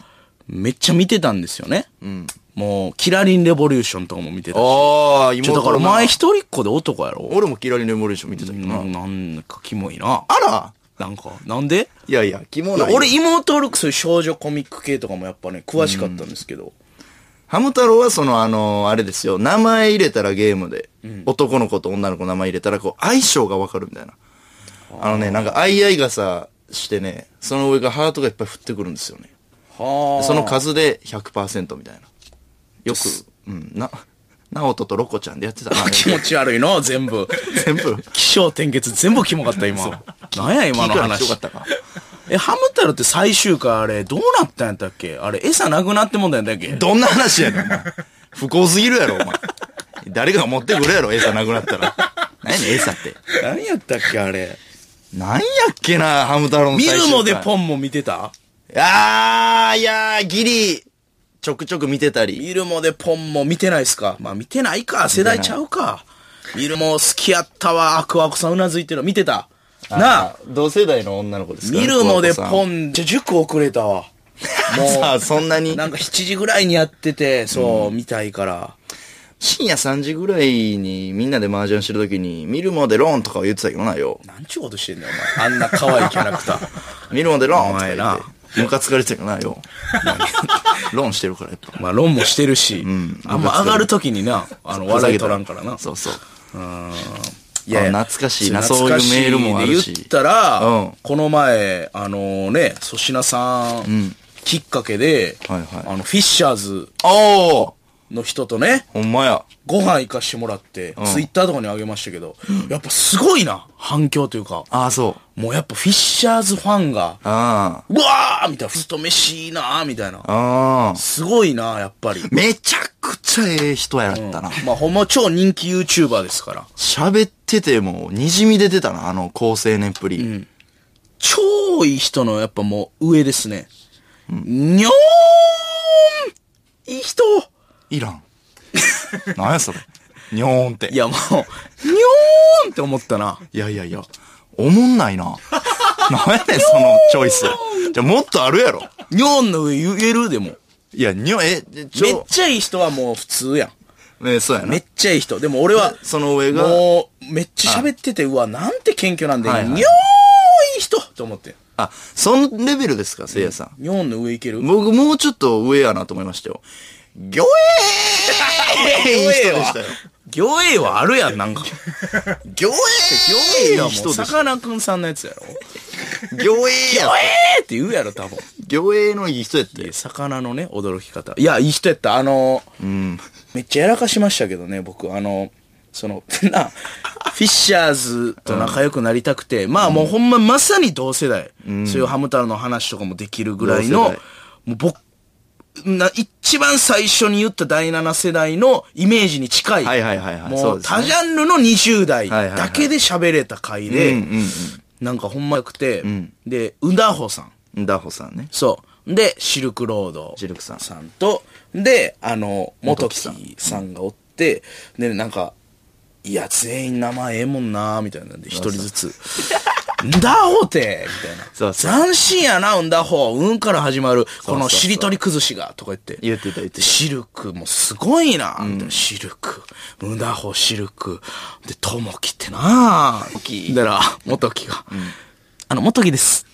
めっちゃ見てたんですよね。うん。もう、キラリンレボリューションとかも見てたし。ああ、ちょ、だからおな前一人っ子で男やろ？俺もキラリネモレーション見てたけどな。ななんかキモいな。あらなんか、なんで？いやいや、キモないよ。俺、妹おるそういう少女コミック系とかもやっぱね、詳しかったんですけど。ハム太郎はその、あのあれですよ。名前入れたらゲームで、男の子と女の子の名前入れたら、こう、相性がわかるみたいな。あのね、なんか、相合い傘してね、その上がハートがいっぱい降ってくるんですよね。その数で100%みたいな。よく、うん、な、ナオトとロコちゃんでやってたな。気持ち悪いの、全部。全部？気象転結全部キモかった、今。なんや、今の話かっ。たか。え、ハム太郎って最終回あれ、どうなったんやったっけ？あれ、餌なくなってもんだんやったっけ？どんな話やねん、お前。不幸すぎるやろ、お前。誰かが持ってくるやろ、餌なくなったら。何やねん、餌って。何やったっけあれ？なんやっけな、ハム太郎の見最終回。るもでポンも見てた？あー、いやー、ギリ、ちょくちょく見てたり。見るもでポンも見てないっすか？まあ見てないか。世代ちゃうか。見るも好きやったわ。アクワコさんうなずいてる。見てた。なあ。同世代の女の子ですか？見るもでポン。ン、じゃ、塾遅れたわ。さあ、そんなに。なんか7時ぐらいにやってて、そう、見たいから。深夜3時ぐらいにみんなで麻雀してるときに、見るもでローンとかは言ってたけどなよ。なんちゅうことしてんねん、お前。あんな可愛いキャラクター。見るもでローンとかお前な言って。ムカつかれてたけどなよ。ローンしてるからやっぱ。まあ、論もしてるし、あんま上がるときにな、あの、笑い取らんからな。そうそう。いやいやあ懐かしいなそういうメールもあるし。で言ったら、うん。この前、あのね、粗品さん、きっかけで、はいはい。あの、フィッシャーズ。おーの人とね、ほんまや。ご飯行かしてもらって、ツイッターとかにあげましたけど、やっぱすごいな、反響というか、ああ、そう。もうやっぱフィッシャーズファンが、あうわーみたいな、ふと飯いいなーみたいな。あ。すごいな、やっぱり。めちゃくちゃええ人やったな。まあほんま超人気 YouTuber ですから。喋ってても、滲み出てたな、あの、高青年っぷり。超いい人のやっぱもう上ですね。にょーんいい人いらん。なんやそれ。にょーんって。いやもう、にょーんって思ったな。いやいやいや、おもんないな。なんやねん、そのチョイス。じゃ、もっとあるやろ。にょーんの上言えるでも。いや、にょ、え、ちょ、めっちゃいい人はもう普通やん。ね、そうやなめ。っちゃいい人。でも俺は、その上が、もう、めっちゃ喋ってて、うわ、なんて謙虚なんで、にょはいはいーいい人と思って。あ、そのレベルですか、せいやさん。にょーんの上いける？僕、もうちょっと上やなと思いましたよ。ギョエーいい人でしたよ。魚影はあるやん、なんか。ギョエーいやもう。さかなクンさんのやつやろ。ギョエーや魚。影って言うやろ、多分。ギョエーのいい人やって。魚のね、驚き方。いや、いい人やった。あの、うん。めっちゃやらかしましたけどね、僕。あの、その、な、フィッシャーズと仲良くなりたくて、まあもうほんままさに同世代。そういうハム太郎の話とかもできるぐらいのもう僕、な、一番最初に言った第7世代のイメージに近い。はいはいはいはい。もそうね多ジャンルの20代だけで喋れた回で、うんうんなんかほんまよくて、で、うだほさん。うん。ダホさんね。そう。で、シルクロード。シルクさんさんと、で、あの、元木元木さんさんがおって、で、なんか、いや、全員名前ええもんなみたいなんで、一人ずつ。んだほてみたいな。そうそう斬新やな、うんだほ。うんから始まる、このしりとり崩しが、とか言って。言ってた言ってたでシルクもすごいな、みたいな。シルク。うんだほ、シルク。で、ともきってな木だから、元木が。あの、元木です。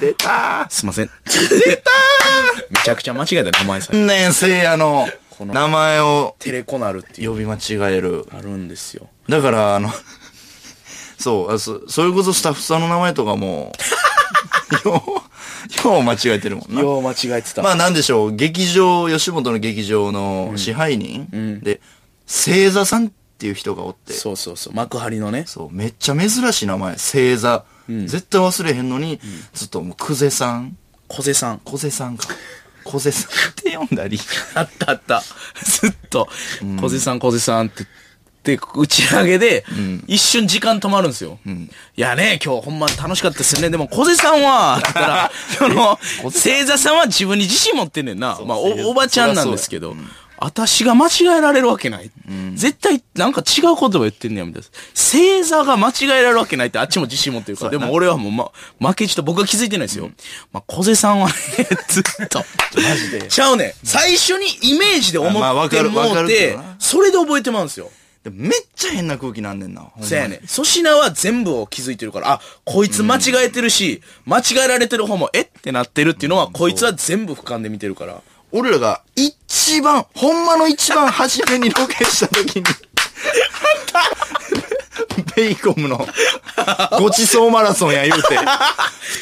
出たすいません。出ためちゃくちゃ間違えた名前さ。ー年生やのの名前をテレコナルっていう、呼び間違える。あるんですよ。だから、あの、そう、あそ、それこそスタッフさんの名前とかも、よう、よう間違えてるもんな。よう間違えてた。まあなんでしょう、劇場、吉本の劇場の支配人、で、星座さんっていう人がおって、そうそうそう。幕張のね。そう、めっちゃ珍しい名前、星座。絶対忘れへんのに、ずっともう、久世さん、小瀬さん。小瀬さんか。小瀬さんって呼んだり。あったあった。ずっと、小瀬さん小瀬さんって。で、打ち上げで、一瞬時間止まるんですよ。いやね、今日ほんま楽しかったですよね。でも、小瀬さんは、ら、その、星座さんは自分に自信持ってんねんな。まあ、お、おばちゃんなんですけど、私が間違えられるわけない。絶対、なんか違う言葉言ってんねや、みたいな。星座が間違えられるわけないってあっちも自信持ってるから。でも俺はもう、ま、負けじと僕は気づいてないですよ。まあ、小瀬さんはね、ずっと。マジで。ちゃうねん。最初にイメージで思ってもうてそれで覚えてまうんですよ。でもめっちゃ変な空気なんねんな。ほんまにそやねん。粗品は全部を気づいてるから、あ、こいつ間違えてるし、間違えられてる方も、え？ってなってるっていうのは、こいつは全部俯瞰で見てるから。俺らが一番、ほんまの一番初めにロケした時に、ベイコムのごちそうマラソンや言うて、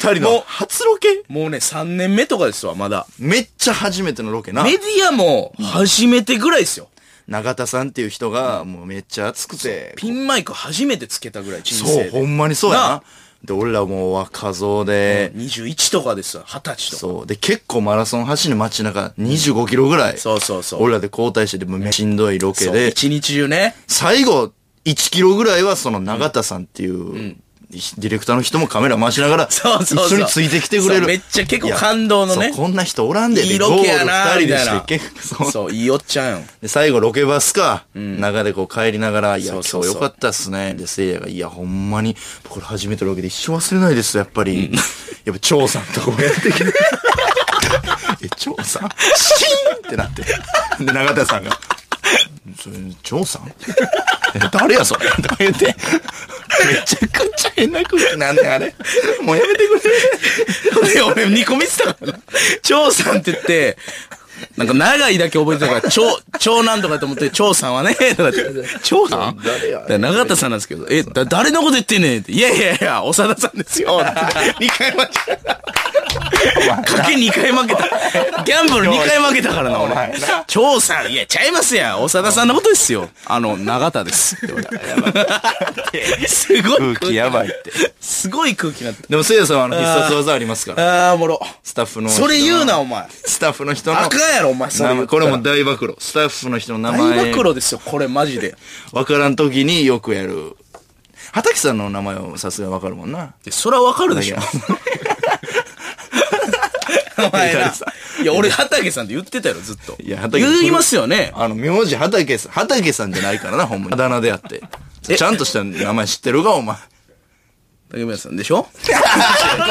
二人もうの初ロケ？もうね、3年目とかですわ、まだ。めっちゃ初めてのロケなメ。ディアも、初めてぐらいですよ。永田さんっていう人が、もうめっちゃ熱くて。ピンマイク初めてつけたぐらい、人そう、生で。ほんまにそうやなな。で、俺らもう若造で、21とかですわ、20歳とか。そう。で、結構マラソン走る街中、25キロぐらい。そうそうそう。俺らで交代してて、もうしんどいロケそうで、一日中ね。最後、1キロぐらいはその永田さんっていう、ディレクターの人もカメラ回しながら、そうそうそう一緒についてきてくれる。めっちゃ結構感動のねこんな人おらんで、いいロケやなみたいそう。そう、いいおっちゃんよ。で、最後ロケバスか、中でこう帰りながら、いや、そうそうそう今日よかったっすね。で、せいやが、いや、ほんまに、これ初めてのロケで一生忘れないです、やっぱり。やっぱ、張さんとこうやってきて。え、張さん？シーンってなって。で、永田さんが、それ、張さん？え 誰やそれ？とか言って、めちゃくちゃ変な空気なんねん、あれ。もうやめてくれ。で、俺2個見てたからな。長さんって言って、なんか長いだけ覚えてたから、長、長男とかと思って、長さんはね、とかって、長さん誰や？で永田さんなんですけど、え、だ、誰のこと言ってんねんって。いやいやいや、長田さんですよ。2回負けた。賭け2回負けた。ギャンブル2回負けたからな、俺。長さん、いや、ちゃいますやん。長田さんのことですよ。あの、永田です。って言われたすごい空気やばいって。すごい空気になった。でも、せいやさんはあの必殺技ありますから。あー、おもろ。スタッフの。それ言うな、お前。スタッフの人の。あかんやろ、お前、それこれも大暴露。スタッフの人の名前。大暴露ですよ、これマジで。わからん時によくやる。畑さんの名前はさすがにわかるもんな。でそれはわかるでしょ。お前な。いや、俺、畑さんって言ってたよ、ずっと。いや畑さん言いますよね。あの、名字畑さん。畑さんじゃないからな、ほんまに。あだ名であって。えちゃんとした名前知ってるか、お前。竹村さんでしょ？こ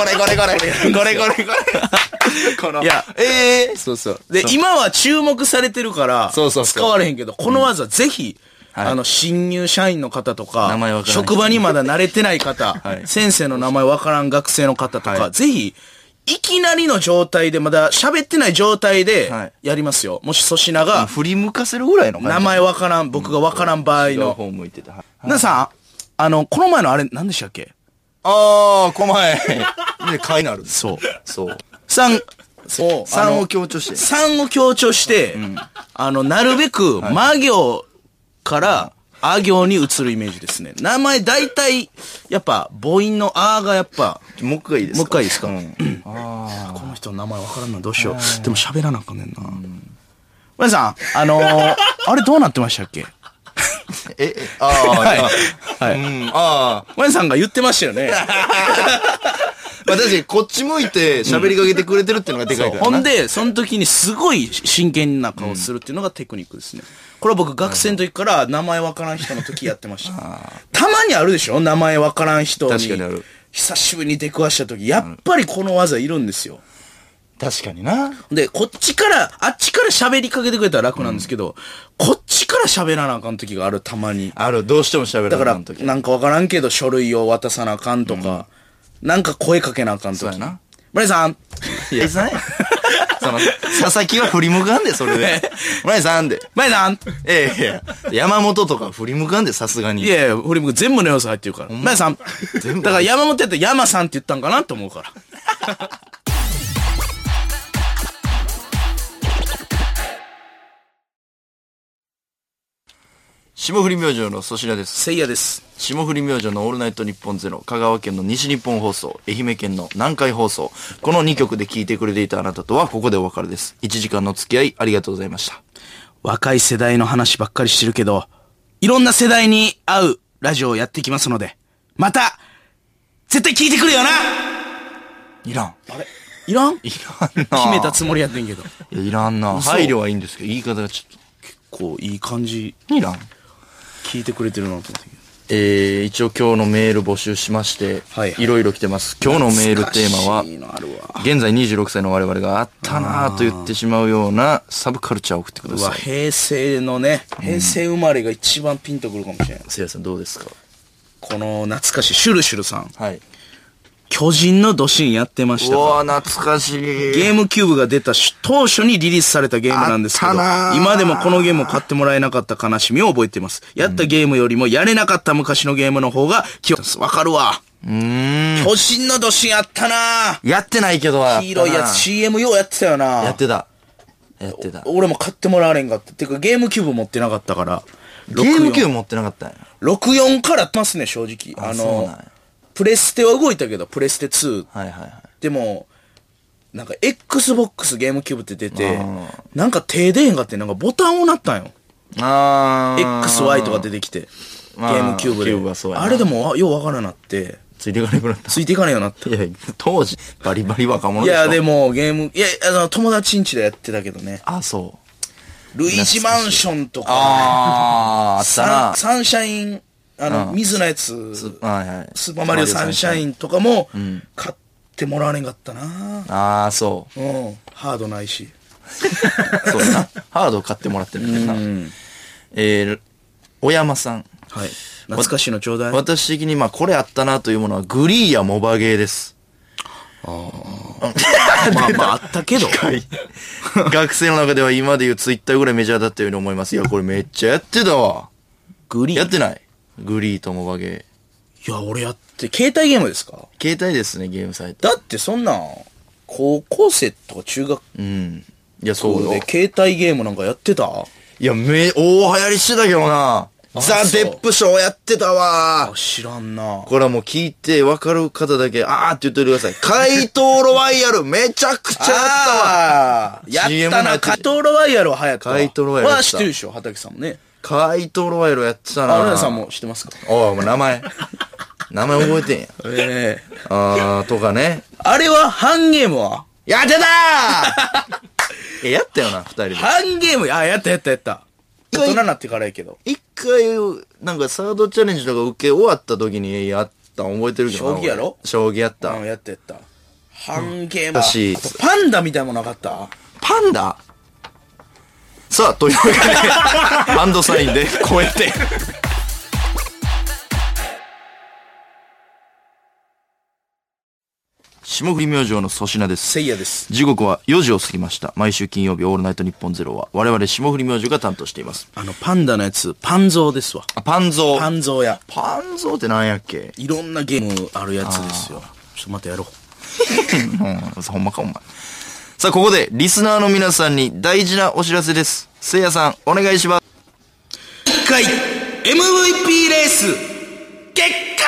れこれこれ。これこれこれ。この。いやええそうそう。で、今は注目されてるから、そうそう使われへんけど、この技ぜひ、はいあの、新入社員の方とか、職場にまだ慣れてない方、はい先生の名前わからん学生の方とか、はいぜひ、いきなりの状態で、まだ喋ってない状態ではい、やりますよ。もし粗品が、振り向かせるぐらいの。名前わからん、僕がわからん場合の。方向いてた。なさん、あの、この前のあれ、何でしたっけ？ああ、こまえ。で、貝なる。そう。そう。三、そう。あ3のを強調して。三を強調して、あの、なるべく、魔行から、あ行に移るイメージですね。名前大体、やっぱ母音のあがやっぱ、もう一回いいですか？もう一回いいですか、うん。この人の名前わからんな、どうしよう。でも喋らなあかんねんな。皆さん、あのー、あれどうなってましたっけ？え、えああ、はい。あはい。うん、ああ。皆さんが言ってましたよね。まあ確かにこっち向いて喋りかけてくれてるっていうのがでかいからな。ほんで、その時にすごい真剣な顔するっていうのがテクニックですね。これは僕学生の時から名前わからん人の時やってました。たまにあるでしょ？名前わからん人に。確かにある久しぶりに出くわした時、やっぱりこの技いるんですよ。確かにな。で、こっちから、あっちから喋りかけてくれたら楽なんですけど、こっちから喋らなあかん時がある、たまに。ある、どうしても喋らだからなあかん時、なんかわからんけど書類を渡さなあかんとか、なんか声かけなあかん時。そうやな。村井さん、いや、さね。その、佐々木は振り向かんで、それで。村井さんで。村井さんええいや山本とか振り向かんで、さすがに。いやいや、堀本全部の要素入ってるから。村井さん。だから山本やったら山さんって言ったんかなと思うから。霜降り明星の粗品です。せいやです。霜降り明星のオールナイトニッポンゼロ、香川県の西日本放送、愛媛県の南海放送、この2曲で聴いてくれていたあなたとはここでお別れです。1時間の付き合いありがとうございました。若い世代の話ばっかりしてるけど、いろんな世代に合うラジオをやっていきますので、また、絶対聞いてくれよないらん。あれ？いらん？いらんな決めたつもりやってんけど。いや、いらんな嘘配慮はいいんですけど、言い方がちょっこう、いい感じ、と。いらん。聞いてくれてるなと思って。えー、一応今日のメール募集しまして、はいはいいろいろ来てます。今日のメールテーマは。現在26歳の我々があったなぁと言ってしまうようなサブカルチャーを送ってください。平成のね、平成生まれが一番ピンとくるかもしれない。せいやさんどうですか？この懐かしい、シュルシュルさん。はい。巨人のドシンやってましたかうわぁ、懐かしい。ゲームキューブが出たし当初にリリースされたゲームなんですけど今でもこのゲームを買ってもらえなかった悲しみを覚えています。やったゲームよりもやれなかった昔のゲームの方が記憶です。わかるわ。うーん。巨人のドシンあったなやってないけどは。黄色いやつ CM ようやってたよなやってた。やってた。俺も買ってもらわれんかった。てかゲームキューブ持ってなかったから。ゲームキューブブ持ってなかったんや。64からやってますね、正直。あのそうなんや、プレステは動いたけど、プレステ2。はいはいはい。でも、なんか Xbox ゲームキューブって出てあ、なんか手出へんかって、なんかボタンをなったんよ。あー。XY とか出てきて、ゲまあームキューブで。ブはそうやなあれでも、あようわからんなって、ついていかなくなった。ついていかないようになった。いや、当時、バリバリ若者いでしょ。や、でも、ゲーム、いや、あの、友達ん家でやってたけどね。あ、そう。ルイージマンションとか、あー、あったサなン。サンシャイン、あの、うん水のやつ、はいはい。スーパーマリオサンシャイン。ンとかもん、買ってもらわれんかったなあー、そう。うん。ハードないし。そうだな。ハード買ってもらってるんだよな。うん。えー、小山さん。はい。懐かしいのちょうだい。私的にまあこれあったなというものはグリーやモバゲーです。まあまあ、あったけど。学生の中では今でいうツイッターぐらいメジャーだったように思います。いや、これめっちゃやってたわ。グリーン。やってないグリーとモバゲいや、俺やって、携帯ゲームですか？ー。携帯ですね、ゲームサイト。だってそんなん、高校生とか中学うん。いや、そうよ。携帯ゲームなんかやってた？いや、め、大流行りしてたけどな。ザ・デップショーやってたわあ。知らんな。これはもう聞いて分かる方だけ、あーって言っといてください。怪盗ロワイヤル めちゃくちゃやったわ。あーやったな。怪盗ロワイヤルは流行ったわ。怪盗ロワイヤルは知ってるでしょ畑さんもね。怪盗ロワイヤルやってたな。あ、ルナさんも知ってますか？おい、もう名前。名前覚えてんや。ええあー、とかね。あれは、ハンゲームは？やってたー え、やったよな、二人で。ハンゲーム、あ、やったやったやった。大人になってからやけど。一回、なんかサードチャレンジとか受け終わった時にやったん覚えてるけどな将棋やろ？俺将棋やった。うん、やったやった。ハンゲーム。私あとパンダみたいなものなかった？パンダ？さあ、というわけで、ハンドサインで超えて。霜降り明星の粗品です。せいやです。時刻は4時を過ぎました。毎週金曜日オールナイトニッポンゼロは我々霜降り明星が担当しています。あの、パンダのやつ、パンゾーですわ。あ、パンゾー。パンゾーや。パンゾーってなんやっけ？いろんなゲームあるやつですよ。ちょっとまたやろう。うん、ほんまかお前。さあ、ここでリスナーの皆さんに大事なお知らせです。せいやさん、お願いします。一回 MVP レース、結果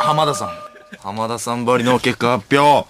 発浜田さん。浜田さんばりの結果発表。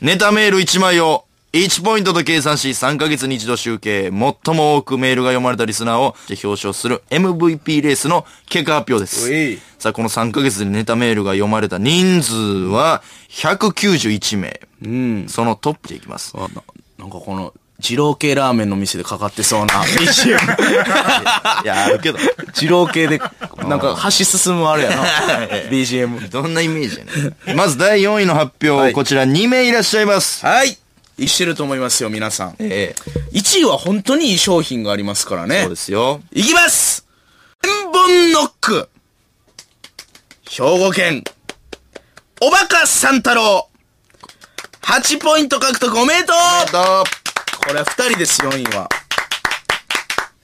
ネタメール1枚を1ポイントと計算し3ヶ月に一度集計。最も多くメールが読まれたリスナーを表彰する MVP レースの結果発表です。さあ、この3ヶ月でネタメールが読まれた人数は191名。うん。そのトップでいきます。あななんかこの、二郎系ラーメンの店でかかってそうな BGM。いや、あるけど。二郎系で、なんか橋進むあれやな。BGM。どんなイメージやねん。まず第4位の発表、はいこちら2名いらっしゃいます。はい。一してると思いますよ、皆さん。え1位は本当にいい商品がありますからねえそう。ですよ。いきます千本ノック兵庫県おバカ三太郎8ポイント獲得おめでとうこれは2人です、4位は。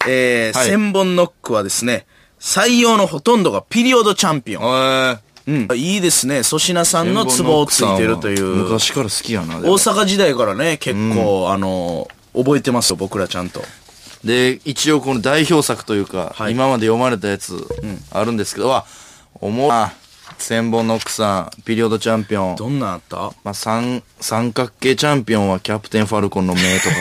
えー、はい千本ノックはですね、採用のほとんどがピリオドチャンピオン。うん。いいですね。粗品さんのツボをついてるという。昔から好きやな。で大も阪時代からね、結構、あの、覚えてますよ、僕らちゃんと。で、一応この代表作というか、はい今まで読まれたやつ、あるんですけど、わ、思うな。千本ノックさん、ピリオドチャンピオン。どんなんあった？まあ、三、三角形チャンピオンはキャプテンファルコンの名とか。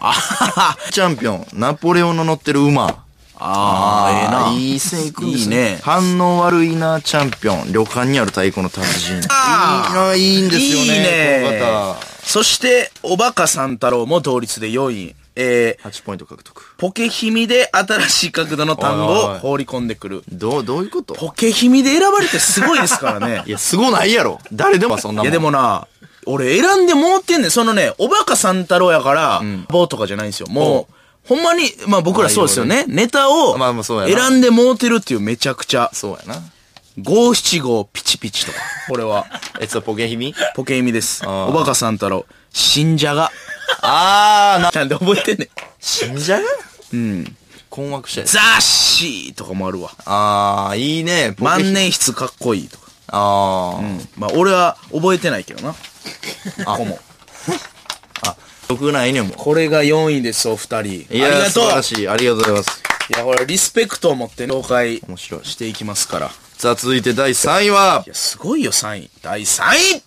あははチャンピオン、ナポレオンの乗ってる馬。あー、ええな。いい線いくんですいいね反応悪いな、チャンピオン。旅館にある太鼓の達人。あーいいな、いいんですよね。いいねこの方。そして、おバカ三太郎も同率で4位。えー、8ポイント獲得。ポケヒミで新しい角度の単語を放り込んでくる。どう、どういうこと？ポケヒミで選ばれてすごいですからねい。や、すごないやろ。誰でもそんないもん。やでもな、俺選んでもうってんねん。そのね、おバカ三太郎やから、棒とかじゃないんですよ。もう、ほんまに、まあ僕らそうですよね。ネタをまあまあそうやな選んでもうてるっていうめちゃくちゃ。そうやな。五七五ピチピチとか。これは、え、それポケヒミ？ポケ意味です。ーおバカ三太郎。信者が。あー、な、なんで覚えてんねん。信者が？うん。困惑したやつ。ザッシーとかもあるわ。あー、いいね。ポケヒ万年筆かっこいいとか。あー。うん。まあ俺は覚えてないけどな。あ、こも。あ、僕ないねんもん。これが4位です、お二人。あいやー、りがとう素晴らしい。ありがとうございます。いや、これリスペクトを持って紹介面白い。していきますから。さあ、続いて第3位はいや、すごいよ、3位。第3位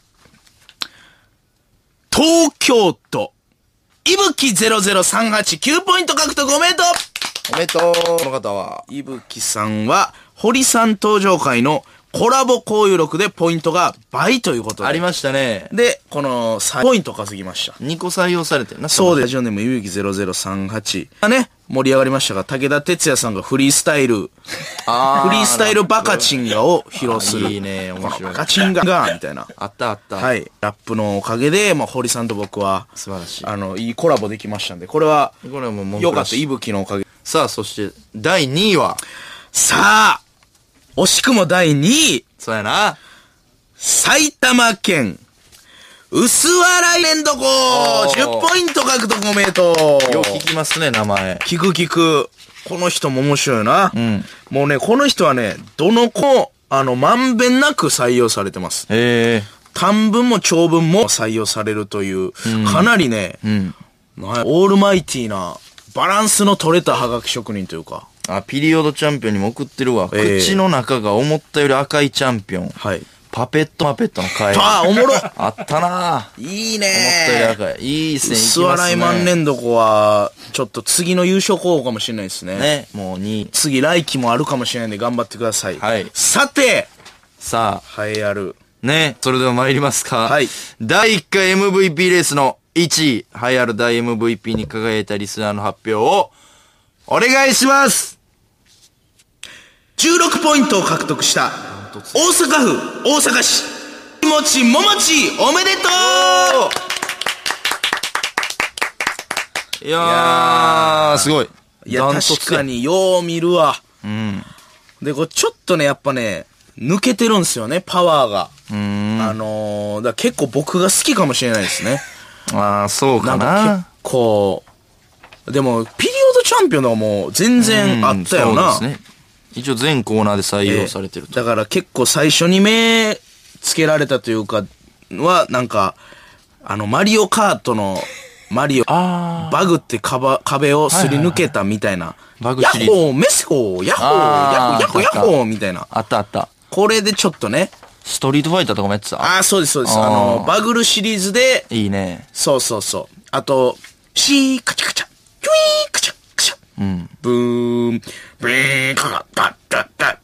東京都、いぶき00389ポイント獲得おめでとおめでとう。この方は。ういぶきさんは、堀さん登場会のコラボ交友録でポイントが倍ということで。ありましたね。で、この3ポイント稼ぎました。2個採用されてるな。そうででラジオネームゆうき0038。がね、盛り上がりましたが、武田鉄矢さんがフリースタイル、あーフリースタイルバカチンガを披露する。いいね面白いバカチンガが、みたいな。あったあった。。はいい。ラップのおかげで、まあ、堀さんと僕は、素晴らしい。あの、いいコラボできましたんで、これは、これはもう文句よかった、いぶきのおかげ。さあ、そして、第2位は？さあ、惜しくも第2位、そうやな。埼玉県、薄笑い連続ー !10 ポイント獲得おめでとうよく聞きますね、名前。聞く聞く。この人も面白いな。んもうね、この人はね、どの子も、あの、まんべんなく採用されてます。へえ。短文も長文も採用されるという、かなりね、うん。オールマイティーな、バランスの取れたハガキ職人というか。あ、ピリオドチャンピオンにも送ってるわ。ええ口の中が思ったより赤いチャンピオン。はい。パペットマペットの回。ああ、おもろ あったなぁ。いい思ったよりね赤い。いい線いき薄ますね。笑い万年床は、ちょっと次の優勝候補かもしれないですね。ね、もう2位。次来期もあるかもしれないんで頑張ってください。はいさて、さあ、栄えある。ね、それでは参りますか。はい第1回 MVP レースの1位、栄えある大 MVP に輝いたリスナーの発表を、お願いします16ポイントを獲得した、大阪府大阪市、気持ちももちおめでといやー、すごい。ういや、確か。によう見るわ。うん。で、これちょっとね、やっぱね、抜けてるんですよね、パワーが。うーん。あのー、だ結構僕が好きかもしれないですね。あー、そうかなんかな結。構、でも、ピリオドチャンピオンのもう全然あったよな。うんそうですね。一応全コーナーで採用されてると。だから結構最初に目つけられたというか、は、なんか、あの、マリオカートのマリオ、あバグって壁壁をすり抜けたみたいな。バグヤッホー、メスホー、ヤッホー、ヤッホー、ヤッホー、ヤッホーみたいな。あったあった。これでちょっとね。ストリートファイターとかもやってた？ああ、そうです、そうです。あの、バグルシリーズで、いいね。そうそうそう。あと、シーカチャカチャ、キュイーカチャカチャ。うん。ブーン、ブーン、カカカカカ。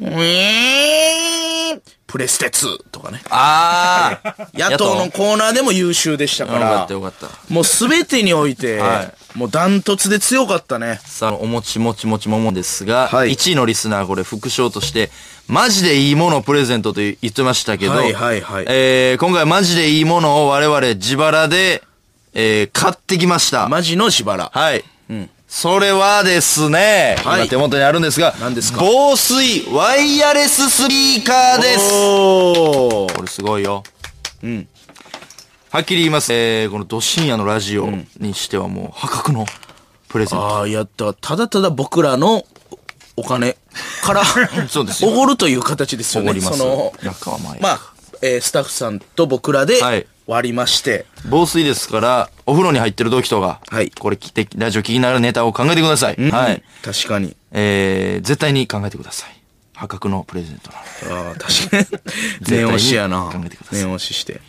ウィーン、プレステ2とかね。ああ野党のコーナーでも優秀でしたか、よからったよかった。もうすべてにおいて、はもうダントツで強かったね。さあ、おもちもちもちももですが、はい1位のリスナーこれ副賞として、マジでいいものをプレゼントと言ってましたけど、はいはいはいえー、今回マジでいいものを我々自腹で、えー、買ってきました。マジのしばら。はい。それはですね、はい今手元にあるんですが、すか？防水ワイヤレススピーカーです。おーこれすごいよ。うん。はっきり言います。えー、このド深夜のラジオにしてはもう破格のプレゼント。ああ、やった。ただただ僕らのお金から、そうですよおごるという形ですよね。おごりますその。まあ、えースタッフさんと僕らではい割りまして、防水ですから、お風呂に入ってる時とか、はいこれ聞いて、ラジオ聞きながらネタを考えてください。はい。確かに。えー、絶対に考えてください。破格のプレゼントなので。ああ、確かに。念押しやな考えてくだ。さい念押しして。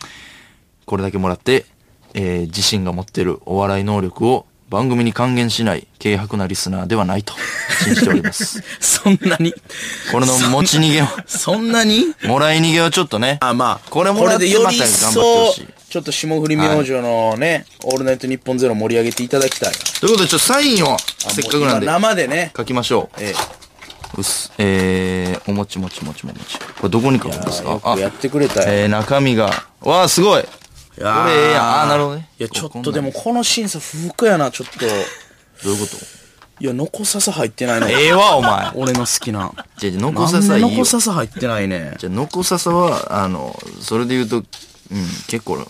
これだけもらって、えー、自身が持ってるお笑い能力を番組に還元しない軽薄なリスナーではないと信じております。そんなに？これの持ち逃げを、そんなに？もらい逃げをちょっとね、あ、まあ、これもらってまた頑張って層ほしい、ちょっと霜降り明星のね、オールナイトニッポンゼロ盛り上げていただきたい。ということで、ちょっとサインを、あせっかくなんで生でね。書きましょう。えうっす。えー、おもちもちもちもち。これどこに書くんですか？くやってくれたよ。えー、中身が、わあ、すごいこれええやん。あーなるほどね。いや、ちょっとでもこの審査不服やな、ちょっと。どういうこと？いや、ノコササ入ってないの。ええわ、お前。俺の好きな。じゃあ、ノコなんでノササいいよ。コササ入ってないね。じゃあ、ノコササは、あの、それで言うと、うん、結構、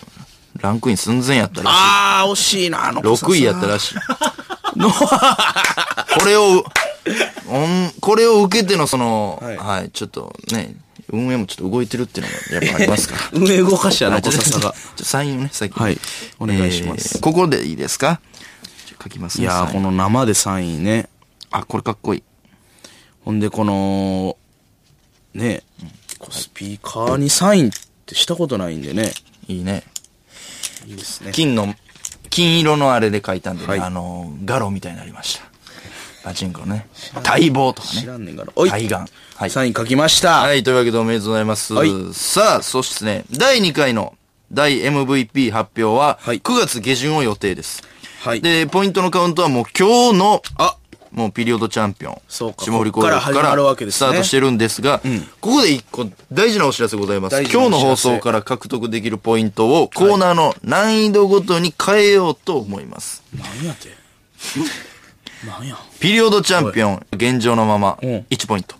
ランクイン寸前やったらしあー、惜しいな、ノい。コササ。6位やったらしい。のこれを、うんこれを受けてのその、はいはい、ちょっとね、運営もちょっと動いてるっていうのがやっぱありますから。運営動かしたノコササが。ちょサインをね、先に。はいお願いしますえーここでいいですか？書きますね。いやこの生でサインね。あ、これかっこいい。ほんで、この、ね、こうスピーカーにサインってしたことないんでね。いいね。いいですね。金の、金色のあれで書いたんでね、はいあの、ガロみたいになりました。パチンコのね。待望とかね。知らんねんから。おい。対岸。はい。サイン書きました。はい、というわけでおめでとうございます。はいさあ、そしてね、第2回の大 MVP 発表は、はい9月下旬を予定です。はい。で、ポイントのカウントはもう今日の、あもうピリオドチャンピオン。そうか霜降りコールからスタートしてるんですが、ここで一個大事なお知らせございます。今日の放送から獲得できるポイントをコーナーの難易度ごとに変えようと思います。なんやて。なんや。ピリオドチャンピオン、現状のまま、うん1ポイント。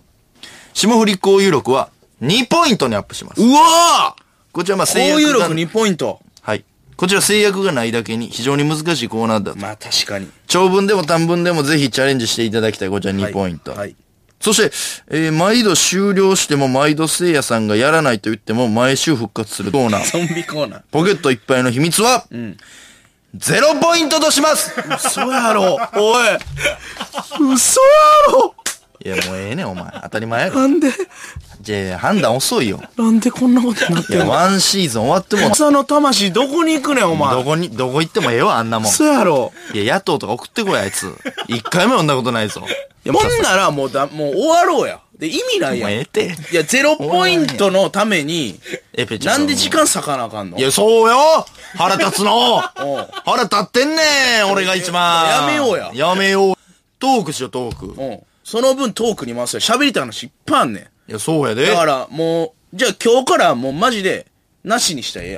霜降り交友録は2ポイントにアップします。うわこちらまあー制約が交友録2ポイント。はい。こちら制約がないだけに非常に難しいコーナーだと。まあ確かに。長文でも短文でもぜひチャレンジしていただきたい。こちら2ポイント。はい。そして、えー毎度終了しても毎度聖夜さんがやらないと言っても毎週復活するコーナー。ゾンビコーナー。ポケットいっぱいの秘密は、ゼロポイントとします嘘やろ。おい。嘘やろ。いや、もうええねん、お前。当たり前やろ。なんで、じゃあ判断遅いよ。なんでこんなことになっいや、のワンシーズン終わっても、朝の魂どこに行くねん、おど前。こに、どこ行ってもええわ、あんなもん。嘘やろ。いや、野党とか送ってこい、あいつ。一回も読んだことないぞ。いや、ほんならもうだ、もう終わろうや。で、意味ないやん。い。や、ゼロポイントのために。なんで時間割かなあかんの？いや、そうよ腹立つの うん腹立ってんねん俺が一番やめようややめよう。トークしよう、トーク。うん。その分トークに回すよ。喋りたい話いっぱいあんねん。いや、そうやで。だから、もう、じゃあ今日からもうマジで、なしにしたらええ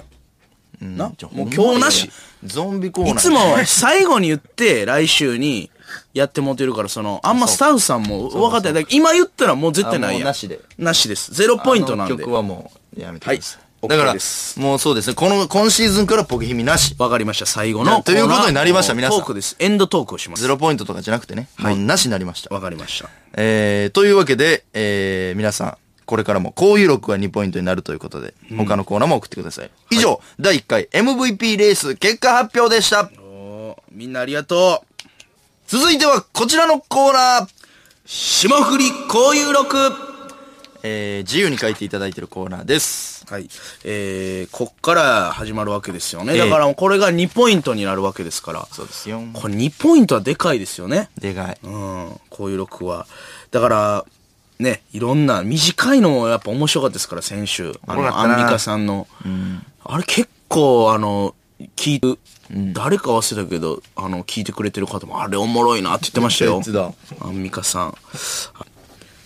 やん。な？じゃあもう今日なし。。ゾンビコーナー。いつも最後に言って、来週にやってもてるから、その、あんまスタッフさんも分かってない。今言ったらもう絶対ないやなしで。なしです。ゼロポイントなんで。曲はもう、やめてください。はいだから OK です、もうそうですね。この、今シーズンからポケヒミなし。わかりました。最後の。ということになりました皆さんトークです。エンドトークをします。ゼロポイントとかじゃなくてね。もうなしになりました。わかりました。えー、というわけで、えー、皆さん、これからもこういう録が2ポイントになるということで、他のコーナーも送ってください。以上、第1回 MVP レース結果発表でした。みんなありがとう。続いてはこちらのコーナー。霜降り交友録えー、自由に書いていただいているコーナーです。はい。えー、こっから始まるわけですよね。ええだからこれが2ポイントになるわけですから。そうですよ。これ2ポイントはでかいですよね。でかい。うん。こういう録は。だから、ね、いろんな、短いのもやっぱ面白かったですから、先週。あの、アンミカさんの。あれ結構、あの、聞いて、誰か忘れたけど、あの、聞いてくれてる方も、あれおもろいなって言ってましたよ。アンミカさん。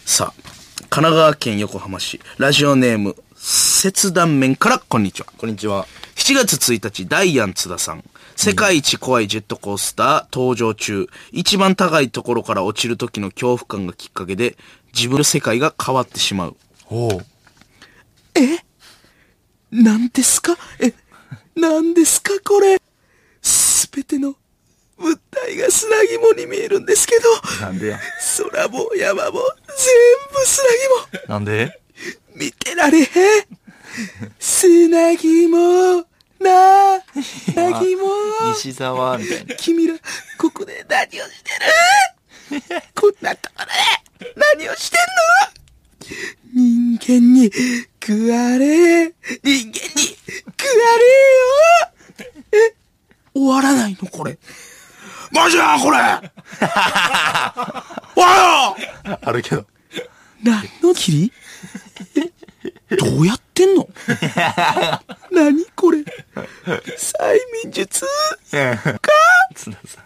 さあ、神奈川県横浜市、ラジオネーム、切断面からこんにちは。こんにちは。7月1日、ダイアン津田さん。世界一怖いジェットコースター登場中、一番高いところから落ちる時の恐怖感がきっかけで、自分の世界が変わってしまう。おう。何ですか？え、何ですかこれ？すべての物体が砂肝に見えるんですけど、なんでや？空も山も全部砂肝。なんで？見てられへん。砂肝なあ、砂肝。西沢みたいな。君ら、ここで何をしてる？こんなところで何をしてんの？人間に食われ人間に食われよえ？終わらないのこれ。マジやこれ。およ。あるけど。何の霧えどうやってんの？何これ？催眠術？津田さ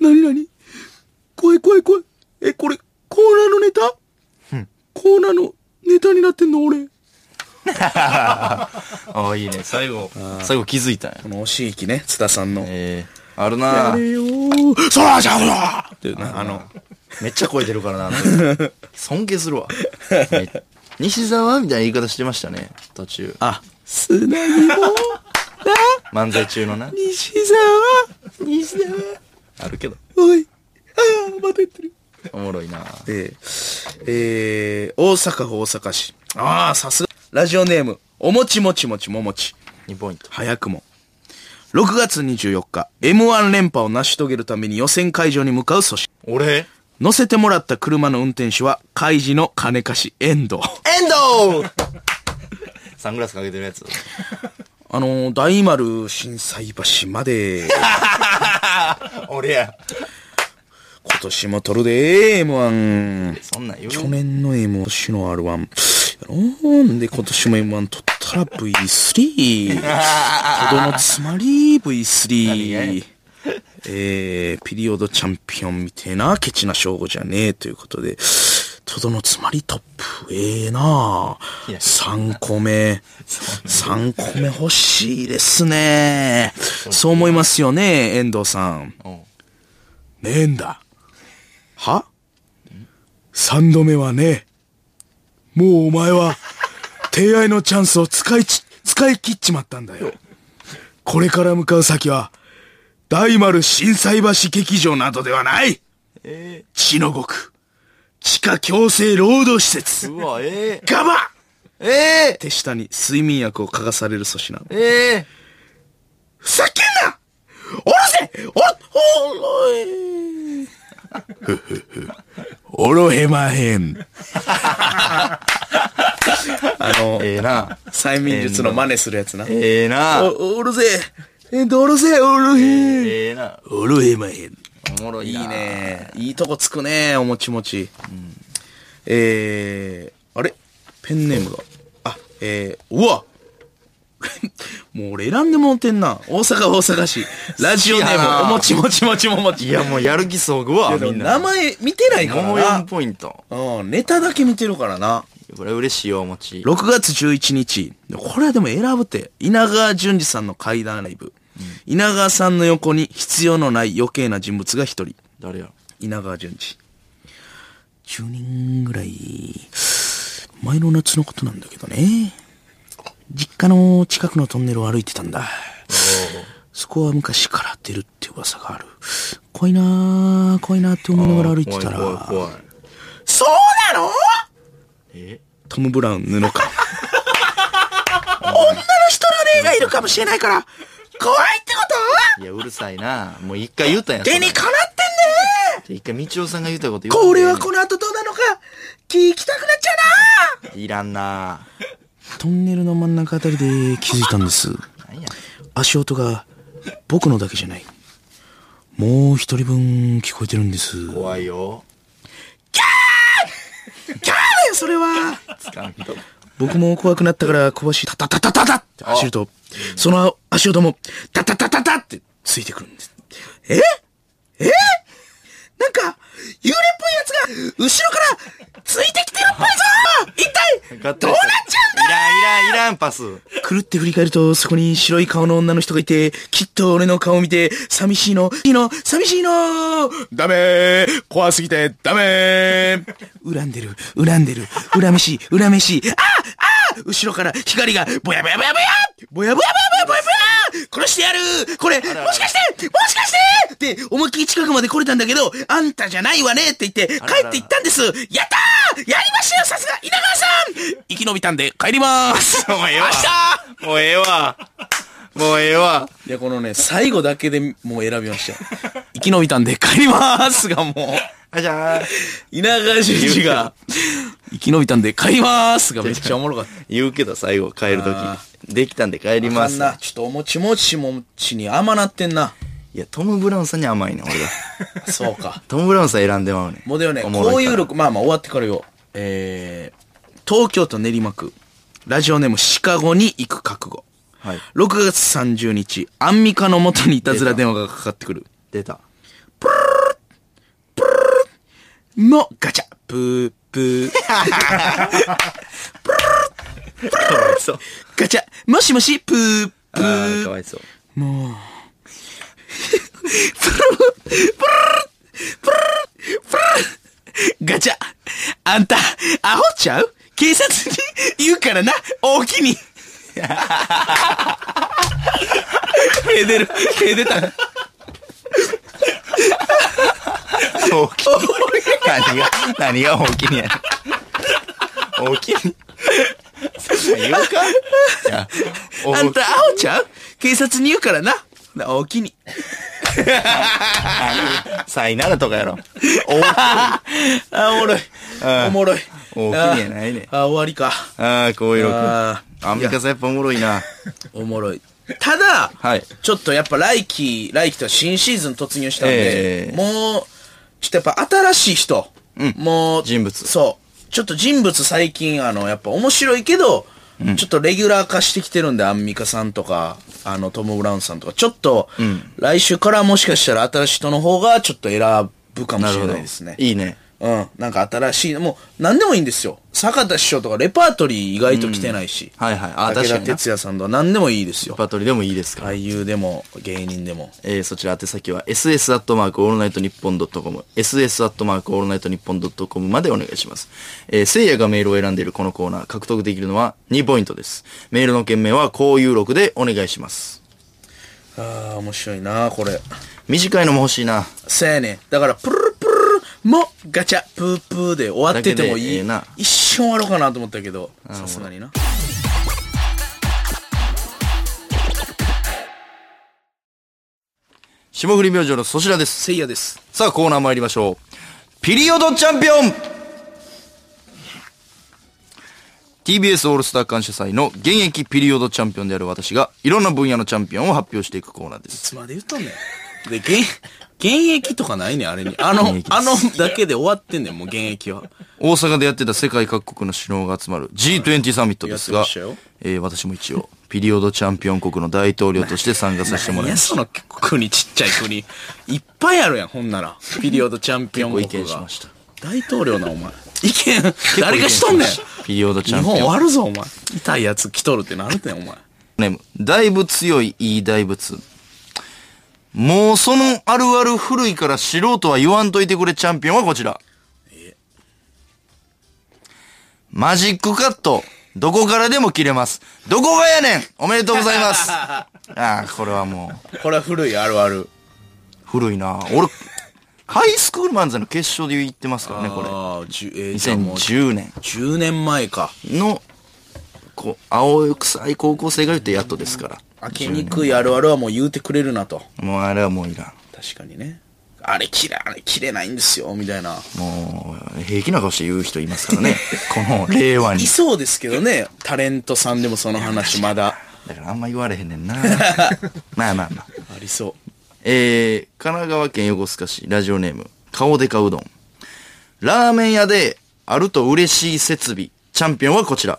ん。なになに怖い怖い怖い。え、これ、コーナーのネタ？コーナーのネタになってんの俺。ああ、いいね。最後、最後気づいたんや。この惜しい息ね、津田さんの。ええあるなやれよー。そらじゃうよっていうな、あの、めっちゃ声出るからな。尊敬するわ。め西沢みたいな言い方してましたね。途中。あ、砂肝な、漫才中のな。西沢西沢あるけど。おい。ああ、また言ってる。おもろいな。えー、えー、大阪府大阪市。ああ、さすが。ラジオネーム、おもちもちもちももち。2ポイント。早くも。6月24日、M1 連覇を成し遂げるために予選会場に向かう組織。俺？乗せてもらった車の運転手は、開示の金貸し、遠藤。遠藤 サングラスかけてるやつ。あのー、大丸震災橋まで、俺や。今年も撮るで、M1。そんなん言う？去年の M1、今年の R1。やろんで、今年も M1 撮ったら V3。とどのつまり V3。えー、ピリオドチャンピオンみてえな、ケチな称号じゃねえということで、とどのつまりトップ、ええなあいや3個目。3個目欲しいですね。そう思いますよね、遠藤さん。ねえんだ。は？三度目はね、もうお前は、提愛のチャンスを使いち、使い切っちまったんだよ。これから向かう先は、大丸震災橋劇場などではない。え血の極、地下強制労働施設、ー、うわ、えガバええ。手下に睡眠薬を嗅がされる粗品。ええ。えふざけんな！おろせおろ、おろえ。ふふふ。おろへまへん。あの、ええな。催眠術の真似するやつな。ええな。お、おろせえんとおろせおろへん。ええな。おろへまへん。おもろいな。いい。ね。いいとこつくね、おもちもち。えー、あれ？ペンネームが。あ、えー、うわ もう俺選んでもうてんな。大阪大阪市。ラジオネーム、おもちもちもちももち。いや、もうやる気そぐわ、みんな。名前見てないからもう4な。ポイント。うん、ネタだけ見てるからな。これ嬉しいよ、お餅。6月11日。これはでも選ぶって。稲川淳二さんの怪談ライブ。稲川さんの横に必要のない余計な人物が一人。誰や？稲川淳二。10年ぐらい、前の夏のことなんだけどね。実家の近くのトンネルを歩いてたんだ。そこは昔から出るって噂がある。怖いなぁ、怖いなって思いながら歩いてたら。怖い怖い怖い。そうなの？え？トム・ブラウン布か。女の人の霊がいるかもしれないから、怖いってこいや、うるさいな。もう一回言ったんやとそれ手にかなってんね一回、道夫さんが言ったこと言わんでこれはこの後どうなのか、聞きたくなっちゃうないらんな。トンネルの真ん中あたりで気づいたんです。足音が僕のだけじゃない。もう一人分聞こえてるんです。怖いよ。キャーだよ、それは。僕も怖くなったから小走りタタタタタタって走ると、その足音もタタタタタってついてくるんです。え？え？なんか、幽霊っぽいやつが後ろからついてきてるっぽいぞ一体どうなっちゃうんだいらん、いらん、いらん、パス。くるって振り返ると、そこに白い顔の女の人がいて、きっと俺の顔を見て、寂しいの、いいの、寂しいのダメー。怖すぎて、ダメー。恨んでる、恨んでる、恨めしい、恨めしい、あああ後ろから光が、ぼやぼやぼやぼやぼやぼやぼやぼやぼやぼや殺してやるこれ、もしかしてもしかしてって、思いっきり近くまで来れたんだけど、あんたじゃないわねって言って、帰って行ったんですやったーやりましたよさすが稲川さん生き延びたんで帰りまーすもうええわもうええわ。もうええわ。いや、このね、最後だけでもう選びました。生き延びたんで帰りまーすがもう、あじゃあ、稲川淳二が、生き延びたんで帰りまーすがめっちゃおもろかった。言うけど最後帰るとあき。できたんで帰ります。あかんな。ちょっとおもちもちもちに甘なってんな。いや、トム・ブラウンさんに甘いねん、俺が。そうか。トム・ブラウンさん選んでまうねん。もうだよね、おもろいからこういう録、まあまあ終わってからよ。えー、東京都練馬区、ラジオネームシカゴに行く覚悟。はい。6月30日、アンミカの元にいたずら電話がかかってくる。出た。も、ガチャ、プープー。かわいそう。ガチャ、もしもし、プープあーーか。わいそう。もう。ガチャあんた、アホちゃう？警察に言うからな、大きに。手出る、手出た。大きい。何が、何が大きいんやねん。大きい。そんなん言うかいや、大あんた、アホちゃう？警察に言うからな、大きに。さいならとかやろ。あ、おもろい。おもろい。大きにやないねあ、終わりか。ああ、こういうのあアンミカさんやっぱおもろいな。おもろい。ただ、はい。ちょっとやっぱ来期、来期とは新シーズン突入したんで、ええもう、ちょっとやっぱ新しい人、もう、人物そう。ちょっと人物最近、あの、やっぱ面白いけど、ちょっとレギュラー化してきてるんで、アンミカさんとか、あの、トム・ブラウンさんとか、ちょっと、来週からもしかしたら新しい人の方がちょっと選ぶかもしれ。ないですね。いいね。うん。なんか新しい、もう、何でもいいんですよ。坂田師匠とかレパートリー意外と来てないし。はいはい。あ、確かにな。鉄矢さんとか何でもいいですよ。パトリでもいいですか？俳優でも、芸人でも。えー、そちら宛先は ss アットマークオールナイトニッポンドットコム ss アットマークオールナイトニッポンドットコムまでお願いします。えー、せいやがメールを選んでいるこのコーナー獲得できるのは2ポイントです。メールの件名はこういう録でお願いします。ああ、面白いな、これ。短いのも欲しいな。せやねん。だから、プルルも、ガチャ、プープーで終わっててもいい。な一瞬終わろうかなと思ったけど、さすがにな。霜降り明星の粗品です。せいやです。さあコーナー参りましょう。ピリオドチャンピオン TBS オールスター感謝祭の現役ピリオドチャンピオンである私がいろんな分野のチャンピオンを発表していくコーナーでいす。つまで言っとんねん。で、現、現役とかないねん、あれに。あのあのだけで終わってんねん、もう現役は。大阪でやってた世界各国の首脳が集まる G20 サミットですがえー私も一応、ピリオドチャンピオン国の大統領として参加させてもらいいや、ました。その国ちっちゃい国。いっぱいあるやん、ほんなら。ピリオドチャンピオン国が。意見しました大統領な、お前。意見、誰がしとんねん。ピリオドチ日本ャンピオン。終わるぞ、お前。痛いやつ来とるってなるねん、お前。ネーム、だいぶ強いいい大仏。もうそのあるある古いから素人は言わんといてくれチャンピオンはこちら。マジックカット。どこからでも切れます。どこがやねんおめでとうございます。ああ、これはもう、これは古いあるある。古いな俺、ハイスクール漫才の決勝で言ってますからね、これ。ああ、じゅえーじゃあもう2010年10年前か。の、こう、青臭い高校生が言ってやっとですから。開けにくいあるあるはもう言うてくれるなと。もうあれはもういらん。確かにね。あれ切れ、あれ切れないんですよ、みたいな。もう、平気な顔して言う人いますからね。この令和にい。そうですけどね、タレントさんでもその話まだだからあんま言われへんねんな。まあまあまあ。ありそう。えー、神奈川県横須賀市、ラジオネーム、顔でかうどん。ラーメン屋で、あると嬉しい設備。チャンピオンはこちら。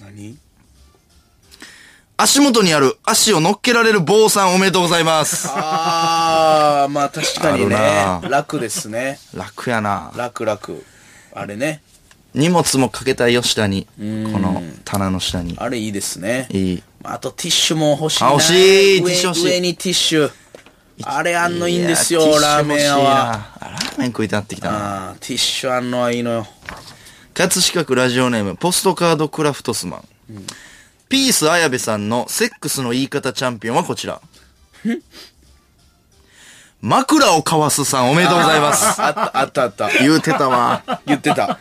何？足元にある足を乗っけられる坊さんおめでとうございます。ああ、まあ確かにね楽ですね。楽やな。楽楽。あれね。荷物もかけたいよ、下に。この棚の下に。あれいいですね。いい。あとティッシュも欲しいな。あ欲しい上ティッシュ欲しい上にティッシュ。あれあんのいいんですよ、ラーメン屋は。。ティッシュ欲しいなあラーメン食いたなってきたな。ああ、ティッシュあんのはいいのよ。葛飾区ラジオネーム、ポストカードクラフトスマン。ピース綾部さんのセックスの言い方チャンピオンはこちら。枕を交わすさんおめでとうございます。あった、あったあった。言うてたわ。言ってた。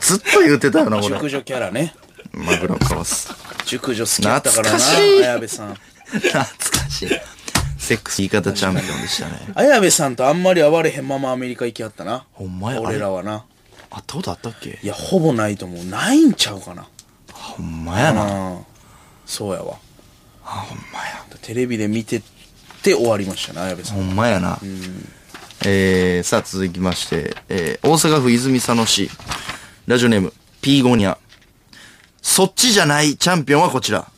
ずっと言うてたよな、これ。熟女キャラね。枕を交わす。熟女好きだったからな、懐かしい綾部さん。懐かしい。セックス言い方チャンピオンでしたね。綾部さんとあんまり会われへんままアメリカ行きはったな。ほんまや俺らはな。あったことあったっけ？いや、ほぼないと思う。ないんちゃうかな。ほんまやな。うん。そうやわ。あ、ほんまや。テレビで見てって終わりましたね、綾部さん。ほんまやな。えー、さあ続きまして、えー、大阪府泉佐野市、ラジオネーム、ピーゴニャ。そっちじゃないチャンピオンはこちら。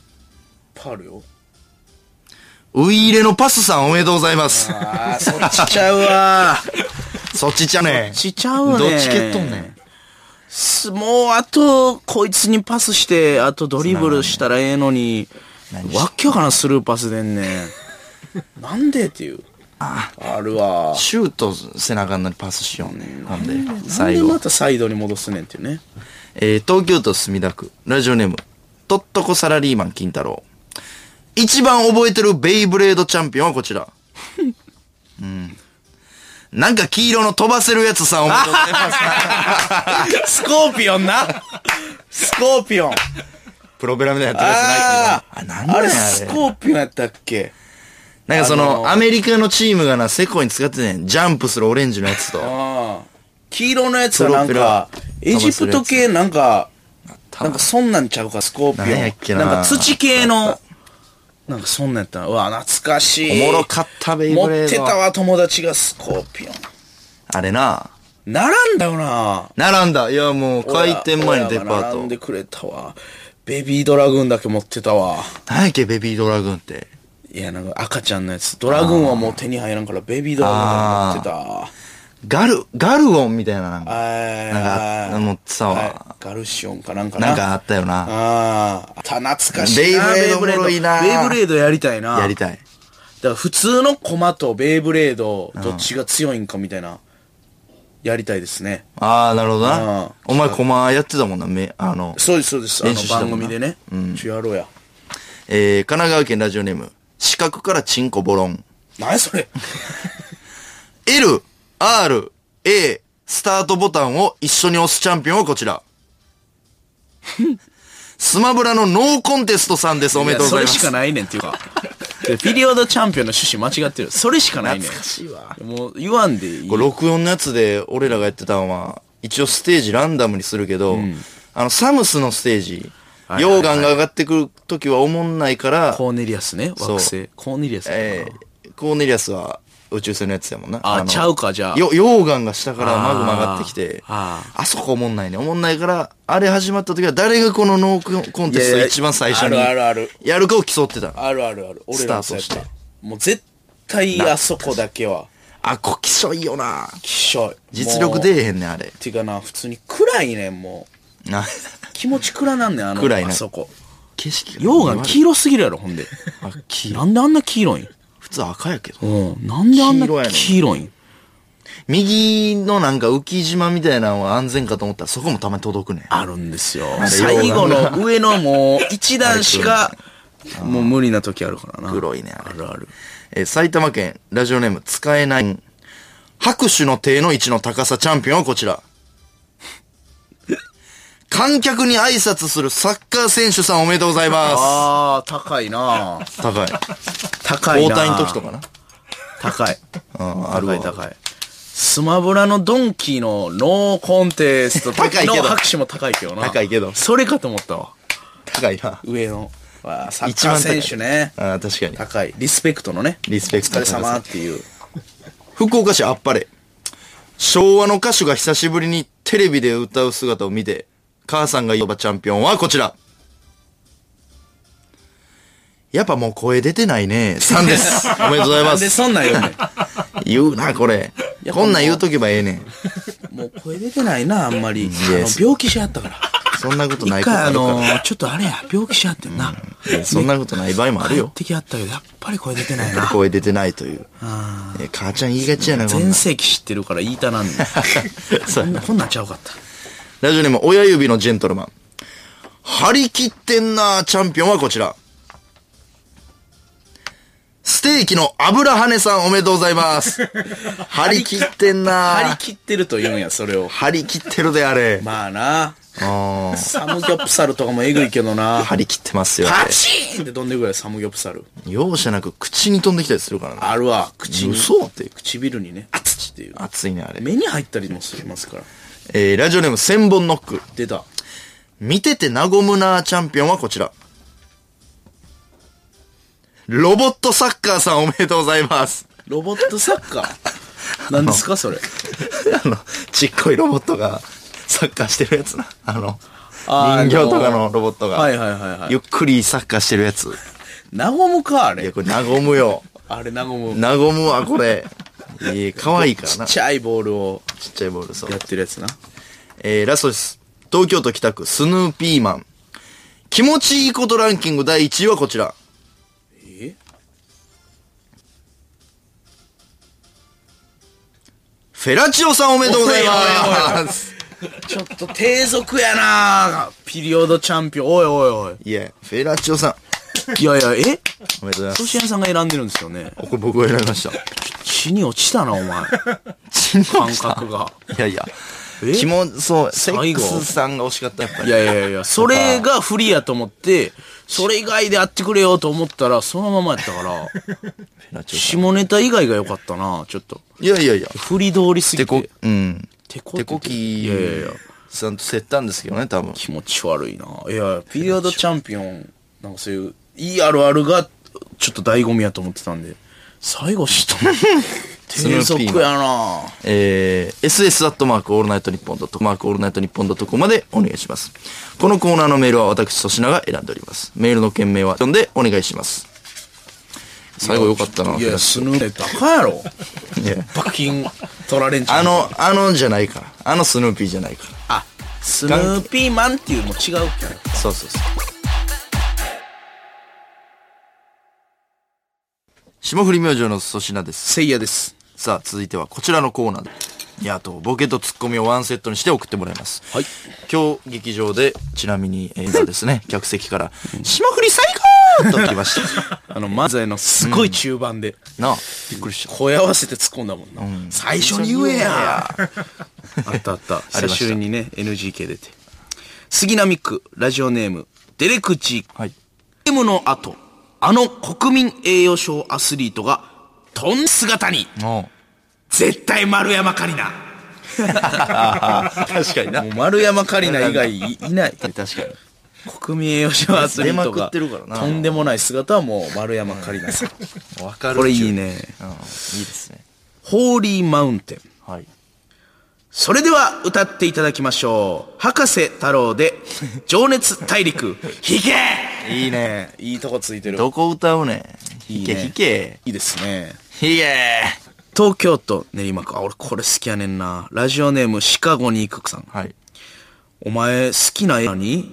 パールよ。ウイイレのパスさんおめでとうございます。ああ、そっちちゃうわ。そっちちゃねそっちちゃうね。どっち蹴っとんねん。すもう、あと、こいつにパスして、あとドリブルしたらええのに、わっきゃかなスルーパスでんねん。なんでっていう。あるわ。シュート背中にパスしようね。ほんで、なん最後でま。たサイドに戻すねんっていうね。えー、東京都墨田区、ラジオネーム、とっとこサラリーマン金太郎。一番覚えてるベイブレードチャンピオンはこちら。うん。なんか黄色の飛ばせるやつさんおめでとうございます。スコーピオンなスコーピオンプロペラみたいなやつないあけど。あ、なんあれだよあれ。スコーピオンやったっけ？なんかその、あのーアメリカのチームがな、セコイに使ってねん。ジャンプするオレンジのやつと。黄色のやつはなんか、エジプト系なんか、なんかそんなんちゃうか、スコーピオン。けななんか土系の、なんかそんなんやったなうわ、懐かしい。おもろかったベイ持ブレード。ってたわ、友達がスコーピオン。あれな。並んだよな。並んだ。いやもう、開店前にデパート親が並んで。くれたわ。ベビードラグーンだけ持ってたわ。何やっけ、ベビードラグーンって。いや、なんか赤ちゃんのやつ。ドラグーンはもう手に入らんから、ベビードラグーンだけ持ってたわ。ガル、ガルオンみたいななんか。はいなんか、持ってたはわ。いガルシオンかなんかな。なんかあったよな。ああ、た懐かしいな。ベイブレードベイブレードやりたいな。やりたい。だから普通のコマとベイブレード、どっちが強いんかみたいな、やりたいですね。ああ、なるほどうんな。お前、コマやってたもんな、め、あの、そうです、そうです。あの番組でね。ちょ、やろうや。えー、神奈川県ラジオネーム、四角からチンコボロン。何それ L、R、A、スタートボタンを一緒に押すチャンピオンはこちら。スマブラのノーコンテストさんです。おめでとうございます。やそれしかないねんっていうか。でピリオドチャンピオンの趣旨間違ってる。それしかないねん。懐かしいわもう言わんでいい。これ録音のやつで俺らがやってたのは、一応ステージランダムにするけど、あの、サムスのステージ、はいはいはい溶岩が上がってくるときは思んないから、コーネリアスね、惑星。コーネリアスえー、コーネリアスは宇宙船のやつやもんな。のあちゃうかじゃあよ溶岩が下からマグマ上がってきて、ああそこ思んないね。思んないから、あれ始まった時は誰がこのノーコンテスト一番最初にあるあるあるやるかを競ってたの。あるあるある。俺スターた。もう絶対あそこだけは、あ、こきしょいよな。きしょい。実力出えへんねん、あれ。ていうかな、普通に暗いねん、もう。な気持ち暗なんねん、あの、暗いねあそこ。景色が溶岩黄色すぎるやろ、ほんで。あ黄色なんであんな黄色いん？普通赤やけど。うん。なんであんな黄色いん？右のなんか浮島みたいなのは安全かと思ったらそこもたまに届くねん。あるんですよ。れ最後の上のもう一段しか、もう無理な時あるからな。黒いねあれあるある。えー埼玉県ラジオネーム使えない。拍手の手の位置の高さチャンピオンはこちら。観客に挨拶するサッカー選手さんおめでとうございまああ、高いなす。高い。高いな交代の時とかな？高い。うん、あるわ高い高い。スマブラのドンキーのノーコンテスト 高いけどの拍手も高いけどな。高いけどそれかと思ったわ。高いな。上の。わあサッカー選手ね。ああ、確かに。高い。リスペクトのね。リスペクトお疲れ様っていう。福岡市あっぱれ。昭和の歌手が久しぶりにテレビで歌う姿を見て、母さんが呼ばチャンピオンはこちら。やっぱもう声出てないね。3です。おめでとうございま。なんですそんなん言うねん。言うな、これ。こんなん言うとけばええねん。もう声出てないな、あんまり。病気しはったから。そんなことない一回あ。の、ちょっとあれや、病気しはってんな。そんなことない場合もあるよ。帰ってきはったけど、やっぱり声出てないな。声出てないという。え母ちゃん言いがちやな。全盛期知ってるから言いたなんね こんなんちゃうかった。ラジオネーム、親指のジェントルマン。張り切ってんなチャンピオンはこちら。ステーキの油跳ねさんおめでとうございます。張り切ってんな張り切ってると言うんや、それを。張り切ってるであれ。まあな。あサムギョプサルとかもえぐいけどーな。張り切ってますよ、あパれ。チーンって飛んでくるやサムギョプサル。容赦なく口に飛んできたりするからね。あるわ、口に。嘘っていう。唇にね、あつちっていう。熱いね、あれ。目に入ったりもしますから。えー、ラジオネーム千本ノック。出た。見てて和むなチャンピオンはこちら。ロボットサッカーさんおめでとうございます。ロボットサッカー？何ですか、それ？あの、ちっこいロボットが サッカーしてるやつな。あの、人形とかのロボットが、はいはいはいはいゆっくりサッカーしてるやつ。和むか、あれいや、。これ和むよ。あれ和む。和むわ、これ。いい、かわいいからな。ちちっちゃいボールをっちゃいボール、そうや。ってるやつな。えー、ラストです。東京都北区、スヌーピーマン。気持ちいいことランキング第1位はこちら。え？フェラチオさんおめでとうございます。ちょっと低俗やなピリオドチャンピオン。おいおいおい。いや、フェラチオさん、いやいや、え？おめでとうございます。ソシアさんが選んでるんですよね。これ僕が選びました。血に落ちたな、お前。感覚が。いやいや。え？気も、そう、セックスさんが惜しかった、やっぱり。いやいやいや、それが不利やと思って、それ以外でやってくれよと思ったら、そのままやったから、下ネタ以外が良かったな、ちょっと。ん。いやいやいや。振り通りすぎてこて。、うん。手こきいやいやいや。さんと競ったんですけどね、多分。気持ち悪いな。いや、ピリオドチャンピオン、なんかそういう、いいあるあるが、ちょっと醍醐味やと思ってたんで、最後知ったの。低俗やなえー、ss アットマークオールナイトニッポンドットマークオールナイトニッポンドットまでお願いします。このコーナーのメールは私、粗品が選んでおります。メールの件名は読んでお願いします。最後よかったな。いや、スヌーってバカやろ。いや罰金取られんちゃうあの、あのじゃないから。あのスヌーピーじゃないから。あ、スヌーピーマンっていうもう違うキャラクター。そうそうそう。霜降り明星の粗品です。せいやです。さあ、続いてはこちらのコーナーで。いや、あと、ボケとツッコミをワンセットにして送ってもらいます。はい。今日、劇場で、ちなみに、映画ですね、客席から、霜降り最高と来ました。あの、漫才のすごい中盤で、なあ、びっくりした。声合わせて突っ込んだもんな。最初に言えや。あったあった。久しぶりにね、NGK 出て。杉並区、ラジオネーム、デレクチ。はい。ゲームの後、あの国民栄誉賞アスリートが、トン姿に、も絶対丸山カリナ。う、確かになも。う丸山カリナ以外い いない。確かに。国民栄誉賞アスリートが、出まくってるからなとんでもない姿はもう丸山カリナさん。わかる。これいいね。ね。うん、いいですね。ホーリーマウンテン。はい。それでは歌っていただきましょう。博士太郎で、情熱大陸、弾けいいね。いいとこついてる。どこ歌うねん。いいね弾け弾け。いいですね。弾け東京都練馬区。あ、俺これ好きやねんな。ラジオネームシカゴに行くさん。はい。お前好きな映画に？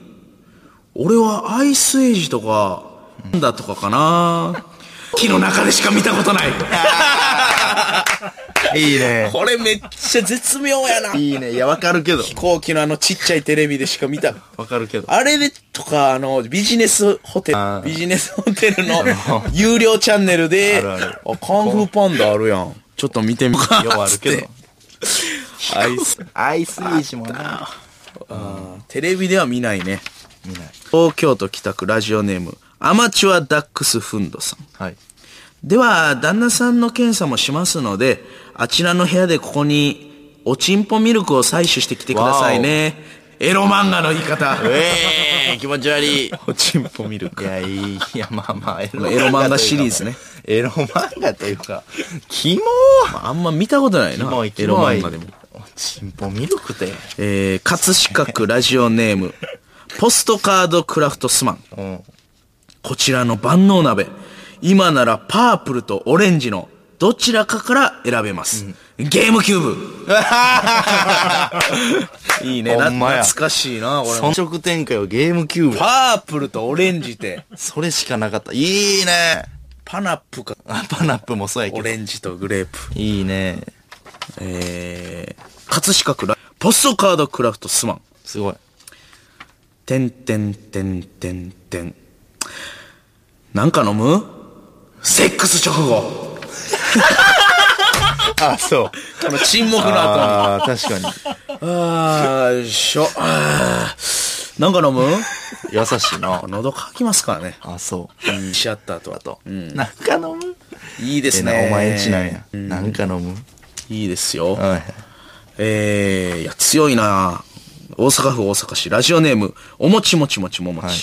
俺はアイスエイジとか、なんだとかかな。木の中でしか見たことない。いいね。これめっちゃ絶妙やな。いいね。いや、わかるけど。飛行機のあのちっちゃいテレビでしか見た。わかるけど。あれでとか、あの、ビジネスホテル、ビジネスホテルの 有料チャンネルで、あるあるカンフーパンダあるやん。ちょっと見てみようあるけど。アイス。アイスイージもな。テレビでは見ないね。見ない。東京都北区ラジオネーム、アマチュアダックスフンドさん。はい。では、旦那さんの検査もしますので、あちらの部屋でここに、おちんぽミルクを採取してきてくださいね。エロ漫画の言い方。ええー、気持ち悪い。いおちんぽミルク。や、いい。いや、まあまあ、エエロ漫画シリーズね。エロ漫画というか、キモーあんま見たことないな。キモい、キエロモい。漫画でも。おちんぽミルクって。えー、葛飾区ラジオネーム、ポストカードクラフトスマン。うん。こちらの万能鍋。今ならパープルとオレンジのどちらかから選べます。ゲームキューブ。いいね。懐かしいな、これも。遜色展開はゲームキューブ。パープルとオレンジって、それしかなかった。いいね。パナップか、あパナップもそうやけど。オレンジとグレープ。いいね。えー、葛飾区ラ、ポストカードクラフトスマン。すごい。てんてんてんてんてん。なんか飲む？セックス直後。あ、そう。この沈黙の後に。ああ、確かに。あー、よいしょ。あーなんか飲む？優しいな。喉乾きますからね。あ、そう。うん。し合った後。と。なんか飲む？いいですね。お前んちなんや。なんか飲む？いいですよ。はい。えー、いや、強いな大阪府大阪市、ラジオネーム、おもちもちもちももち。はい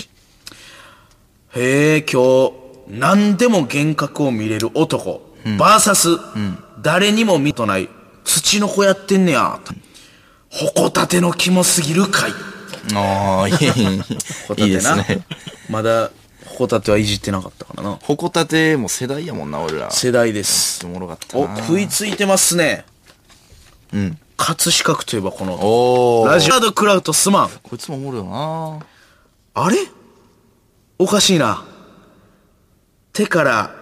へえ、今日、何でも幻覚を見れる男、バーサス、誰にも見とない、土の子やってんねや、と。ほこたてのキモすぎる回。ああ、いい、ほこたてないいですね。まだ、ほこたてはいじってなかったからな。ほこたても世代やもんな、俺ら。世代です。おもろかったお、な。食いついてますね。うん。葛飾区といえばこの、おー。ラジオドクラウドスマン。こいつもおもろいよな。あれ？おかしいな。手から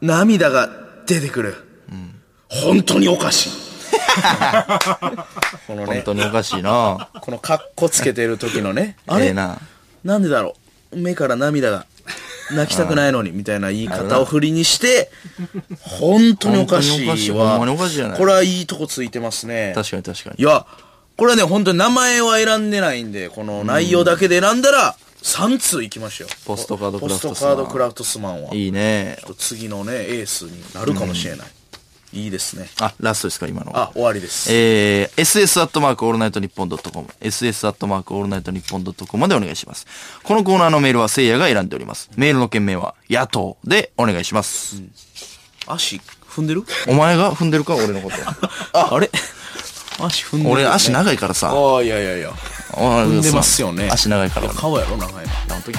涙が出てくる。本当におかしい。この本ね、当におかしいな。このカッコつけてる時のね、あれ、ええな。なんでだろう？目から涙が泣きたくないのに、みたいな言い方を振りにして、本当におかしい本当におかしいわ。ほんまにおかしいじゃないこれはいいとこついてますね。確かに確かにい。や、これはね、本当に名前は選んでないんで、この内容だけで選んだら、3通いきましたよ。ポストカードクラフトポススマントカードクラフトスマンは。いいね。次のね、エースになるかもしれない。いいですね。あ、ラストですか、今の。あ、終わりです。えー、ss アットマークオールナイトニッポンドットコム、ss アットマークオールナイトニッポンドットコムまでお願いします。このコーナーのメールはせいやが選んでおります。メールの件名は野党でお願いします。足、踏んでる？お前が踏んでるか俺のこと。あれ？足踏んでる、俺足長いからさ。ああ、いやいやいや。踏踏んでますよね。足長いから俺。顔やろ、長いの。本当に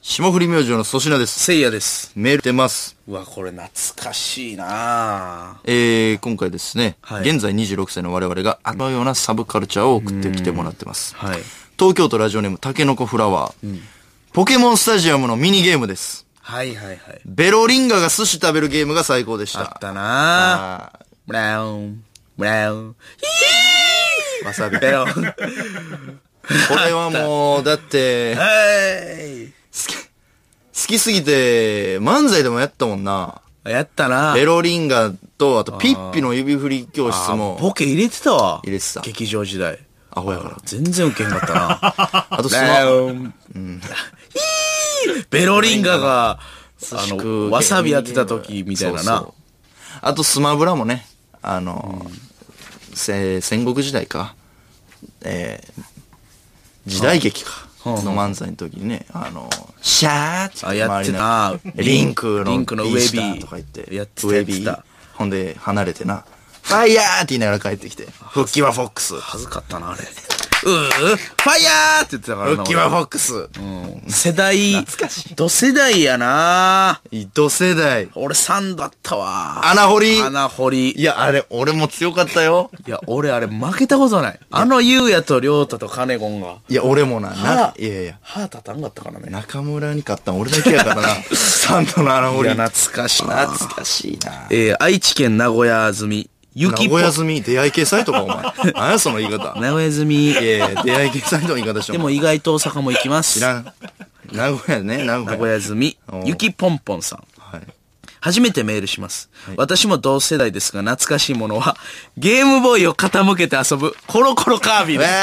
霜降り明星の粗品です。せいやです。メール出ます。うわ、これ懐かしいなえー、今回ですね、はい現在26歳の我々があのようなサブカルチャーを送ってきてもらってます。はい。東京都ラジオネームタケノコフラワー、ポケモンスタジアムのミニゲームです。はいはいはい。ベロリンガが寿司食べるゲームが最高でした。あったなあブラウン、ブラウン、ーわさび。ベロン。これはもう、だって、はい。好きすぎて、漫才でもやったもんな。やったなベロリンガと、あとピッピの指振り教室あも、ボケ入れてたわ。入れてた劇場時代。アホやから。全然ウケんかったな。あとスマ、ン。ベロリンガが、あの、わさびやってた時みたいななそうそう。あとスマブラもね、あの、せ戦国時代か。えー時代劇か。の漫才の時にね、あの、シャーってってた周りのリンクの、リンクのウェビーとか言って、やってたウェビー。ほんで、離れてな、ファイヤーって言いながら帰ってきて、復帰はフォックス。恥ずかったな、あれ。うーファイヤーって言ってたからな。復帰はフォックス。俺世代、同世代やな糸世代。俺3だったわ。穴掘り。穴掘り。いや、あれ、俺も強かったよ。いや、俺あれ負けたことない。あのゆうやとりょうたとカネゴンが。いや、俺もな、はなあ、いやいや。歯立たんかったからね。中村に勝ったん俺だけやからな。サンドの穴掘り。いや、懐かしいな。懐かしいな。えー、愛知県名古屋住み。ゆ名きぽ。古屋住み、出会い系サイトか、お前。何や、その言い方。名古屋住み。いやいや、出会い系サイトの言い方しよ。でも意外と大阪も行きます。知らん。名古屋ね、名名古屋。古屋住みお、ゆきぽんぽんさん。はい。初めてメールします。私も同世代ですが、懐かしいものは、ゲームボーイを傾けて遊ぶ、コロコロカービィです。うわ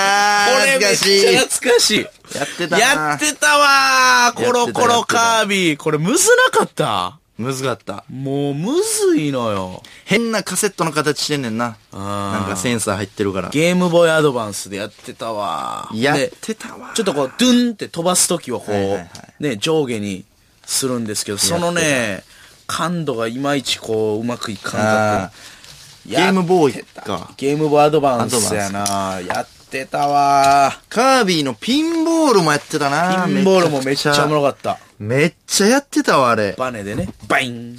ーこれめっちゃ懐かしい。やってたなやってたわーコロコロカービィ。これむずなかった？むずかった。もうむずいのよ。変なカセットの形してんねんな。なんかセンサー入ってるから。ゲームボーイアドバンスでやってたわやっでてたわ。ちょっとこう、ドゥンって飛ばすときはこう、はいはいはいね、上下にするんですけど、そのね、感度がいまいちこう、うまくいかんかあった。ゲームボーイか。ゲームボーイアドバンスやなやってたわカービィのピンボールもやってたな。ピンボールもめっちゃおもろかった。めっちゃやってたわ、あれ。バネでね、バイン、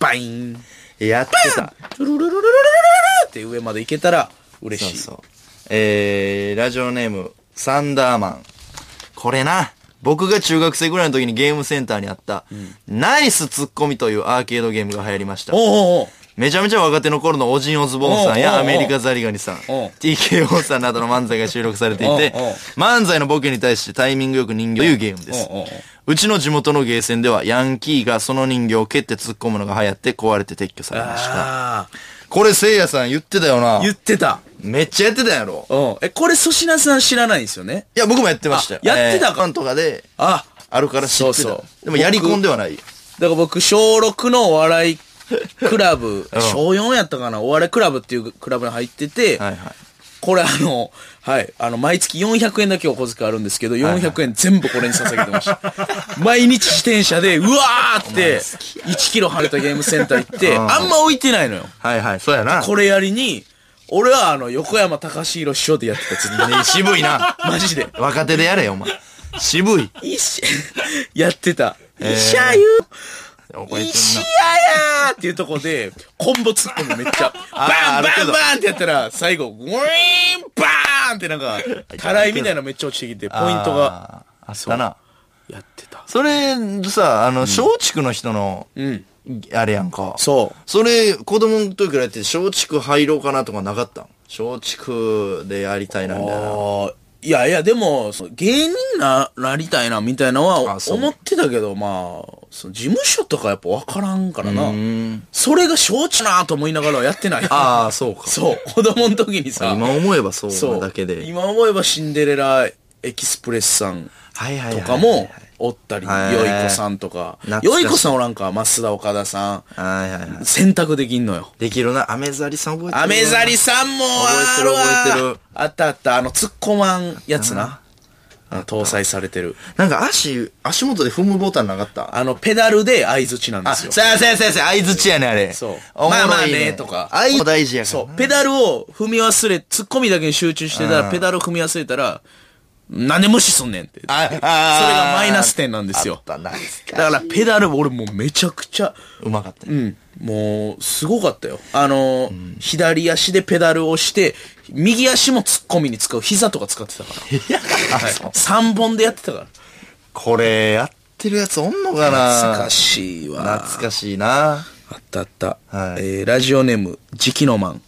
バイン、やってた。ルルルルルルルルって上まで行けたら嬉しい。そうそう。えー、ラジオネーム、サンダーマン。これな。僕が中学生ぐらいの時にゲームセンターにあった、ナイスツッコミというアーケードゲームが流行りました。おうおうめちゃめちゃ若手の頃のオジンオズボーンさんやアメリカザリガニさん、TKO さんなどの漫才が収録されていて漫才のボケに対してタイミングよく人形というゲームですおうちの地元のゲーセンではヤンキーがその人形を蹴って突っ込むのが流行って壊れて撤去されました。あこれせいやさん言ってたよなー。言ってた。めっちゃやってたやろ。うん。え、これ粗品さん知らないんですよね？いや、僕もやってましたよ。あやってたかえーとかであ、あるから知ってた。そうそうでもやり込んではないよ。だから僕、小6のお笑いクラブ、小4やったかな、お笑いクラブっていうクラブに入ってて、はいはい。これあの、はい、あの、毎月400円だけお小遣いあるんですけど、400円全部これに捧げてました。毎日自転車で、うわーって、1キロ離れたゲームセンター行って、うんあんま置いてないのよ。はいはい、そうやな。これやりに、俺はあの、横山隆弘師匠でやってたね、渋いな。マジで。若手でやれよ、お前。渋い。いし、やってた。えー医者言う怒られてやーっていうとこで、コンボ突っ込むめっちゃ、バンバンバンってやったら、最後、ウィーンバーンってなんか、たらいみたいなのめっちゃ落ちてきて、ポイントが、あったな。やってた。それ、さ、あの、松竹の人の、うん。あれやんか。そう。それ、子供の時からやって、松竹入ろうかなとかなかったん？松竹でやりたいな、みたいな。いやいや、でも、芸人な、なりたいな、みたいなのは思ってたけど、まあ、その事務所とかやっぱ分からんからな。んそれが承知なと思いながらはやってない。ああ、そうか。そう。子供の時にさ、今思えばそうそう。なだけで。今思えばシンデレラエキスプレスさん。とかも、おったり、はいよいこさんとかよいこさんおらんか、増田岡田さはいはいはいん。。選択できんのよ。できるな。アメザリさん覚えてるアメザリさんも覚えてる覚えてるあったあった。あの、突っ込まんやつな。搭載されてる。なんか足、足元で踏むボタンなかった？あの、ペダルで相づちなんであ、すよ。さあさあさあさあ、相づちやね、あれ。そうおまあまあねとか相づ大事やからな。そう。ペダルを踏み忘れ、突っ込みだけに集中してたら、うんペダル踏み忘れたら、なんで無視すんねんって。それがマイナス点なんですよだから、ペダル俺もうめちゃくちゃ、うまかったね。うん。もう、すごかったよ。あのー左足でペダルを押して、右足も突っ込みに使う膝とか使ってたから。はい。3本でやってたから。これ、やってるやつおんのかな懐かしいわ。懐かしいな。あったあった。はいえー、ラジオネーム、ジキノマン。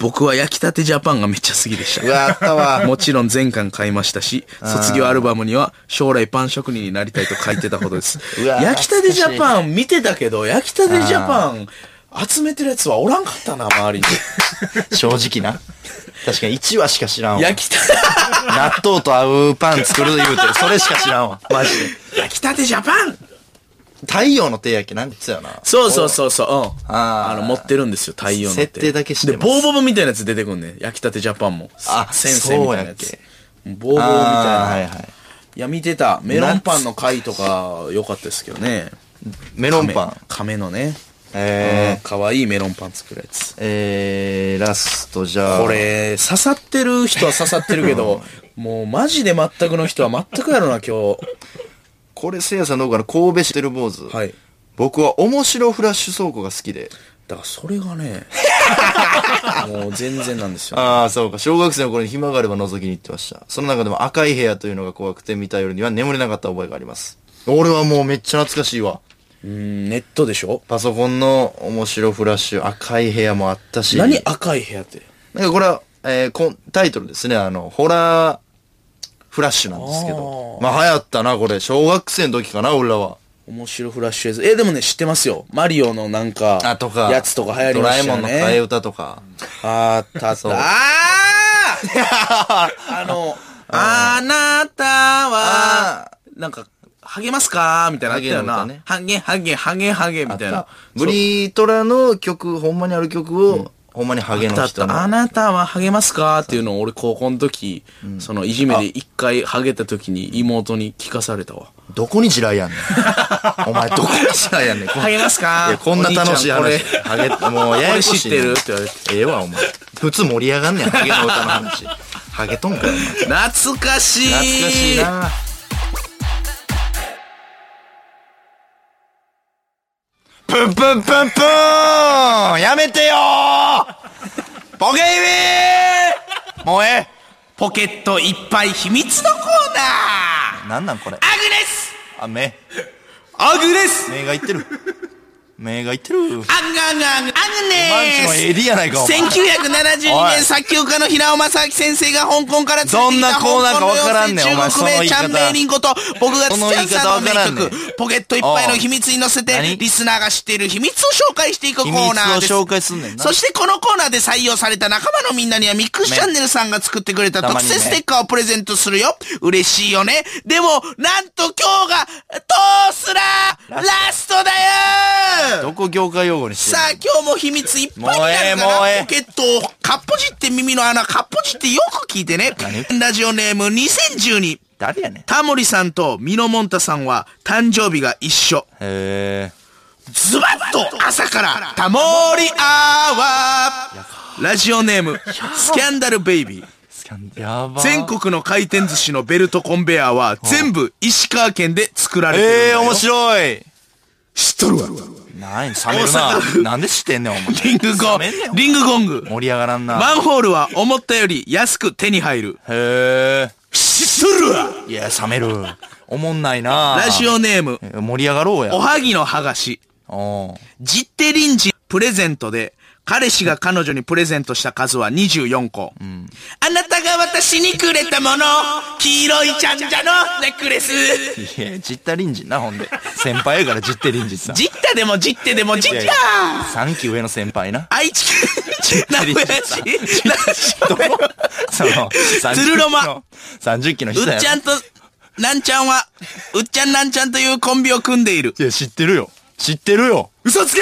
僕は焼きたてジャパンがめっちゃ好きでした。うわ、あったわ。もちろん全巻買いましたし、卒業アルバムには将来パン職人になりたいと書いてたほどですうわ。焼きたてジャパン見てたけど、焼きたてジャパン集めてるやつはおらんかったな、周りに。正直な。確かに1話しか知らんわ。焼きた、納豆と合うパン作る言うて、それしか知らんわ。マジで。焼きたてジャパン太陽の手焼きなんつやな。そうそうそうそう、うん。あーあの、持ってるんですよ、太陽の手。設定だけしてますで、ボーボボみたいなやつ出てくんね。焼きたてジャパンも。あ先生みたいなやつそうやっ。ボーボボみたいな。あーはいはい。いや、見てた。メロンパンの回とか、良かったですけどね。メロンパン？亀のね。えー、かわいいメロンパン作るやつ。えー、ラストじゃあ。こ。れ、刺さってる人は刺さってるけど、もうマジで全くの人は全くやろな、今日。これ、せいやさんどうかな神戸市てる坊主。はい。僕は面白フラッシュ倉庫が好きで。だからそれがね、もう全然なんですよ。ああ、そうか。小学生の頃に暇があれば覗きに行ってました。その中でも赤い部屋というのが怖くて見た夜には眠れなかった覚えがあります。俺はもうめっちゃ懐かしいわ。うん、ネットでしょ？パソコンの面白フラッシュ、赤い部屋もあったし。何赤い部屋って？なんかこれは、えーこんタイトルですね。あの、ホラー、フラッシュなんですけど。まあ流行ったな、これ。小学生の時かな、俺らは。面白フラッシュ映像。え、でもね、知ってますよ。マリオのなんか、あ、とか。やつとか流行りましたよね。ドラえもんの替え歌とか。あったあった。うあーあの、あなたは、なんか、励ますか？みたいなのあったよな。ハゲのハゲ、ハゲ、ハゲ、ハゲ、みたいな。ブリトラの曲、ほんまにある曲を、ほんまにハゲ。の人の。あなたは励ますか？っていうのを俺高校の時、そのいじめで一回ハゲた時に妹に聞かされたわ。どこに地雷やんねん。お前どこに地雷やんねん。こん励ますか？こんな楽しい話。ハゲ、もうややこしい。これ知ってる？って言われて。ええわ、お前。普通盛り上がんねん、ハゲの歌の話。ハゲとんかよ、お前。懐かしい懐かしいな。プンプンプンプーンやめてよー。ポケイビー。もうえポケットいっぱい秘密のコーナー。えなんなんこれ。アグネス。あ、目。アグネス。目がいってる。目がいってる。アンガンガンアグマンチのネ AD やないか、おス前。1972おい。年作曲家の平尾正明先生が香港から連れてきた香港の妖精中国名チャンメイリンこと僕がその言い方わからんねん。曲ポケットいっぱいの秘密に乗せて何？リスナーが知っている秘密を紹介していくコーナーです。秘密を紹介すんねんな。そしてこのコーナーで採用された仲間のみんなにはミックスチャンネルさんが作ってくれた特製ステッカーをプレゼントするよ。嬉しいよね。でもなんと今日がトースラーラストだよ。どこ業界用語にしてさあ、今日も秘密いっぱいになるから、ポケットをかっぽじって耳の穴、かっぽじってよく聞いてね。ラジオネーム2012。誰やねん？タモリさんとミノモンタさんは誕生日が一緒。へえ。ズバッと朝からタモリアワーラジオネーム、スキャンダルベイビー。全国の回転寿司のベルトコンベヤーは全部石川県で作られてるんだよ。ええ、面白い。知っとるわ。なん冷めるな。なんで知ってんねん、お前。リングゴン冷めんねん、リングゴング。盛り上がらんな。マンホールは思ったより安く手に入る。へ知っとるわえ。いや、冷める。おもんないな。ラジオネーム、え盛り上がろうや。おはぎの剥がし。おジッテリンジプレゼントで、彼氏が彼女にプレゼントした数は24個。あなたが私にくれたもの、黄色いちゃんじゃのネックレス。いや、ジッタリンジンな、ほんで。先輩やから、ジッテリンジンさん。ジッタでもジッテでもジッいやいやタ3期上の先輩な。愛知県、名古屋市、どこその、鶴の間の30期の人やろうっちゃんと、なんちゃんは、うっちゃんなんちゃんというコンビを組んでいる。いや、知ってるよ。知ってるよ。嘘つけ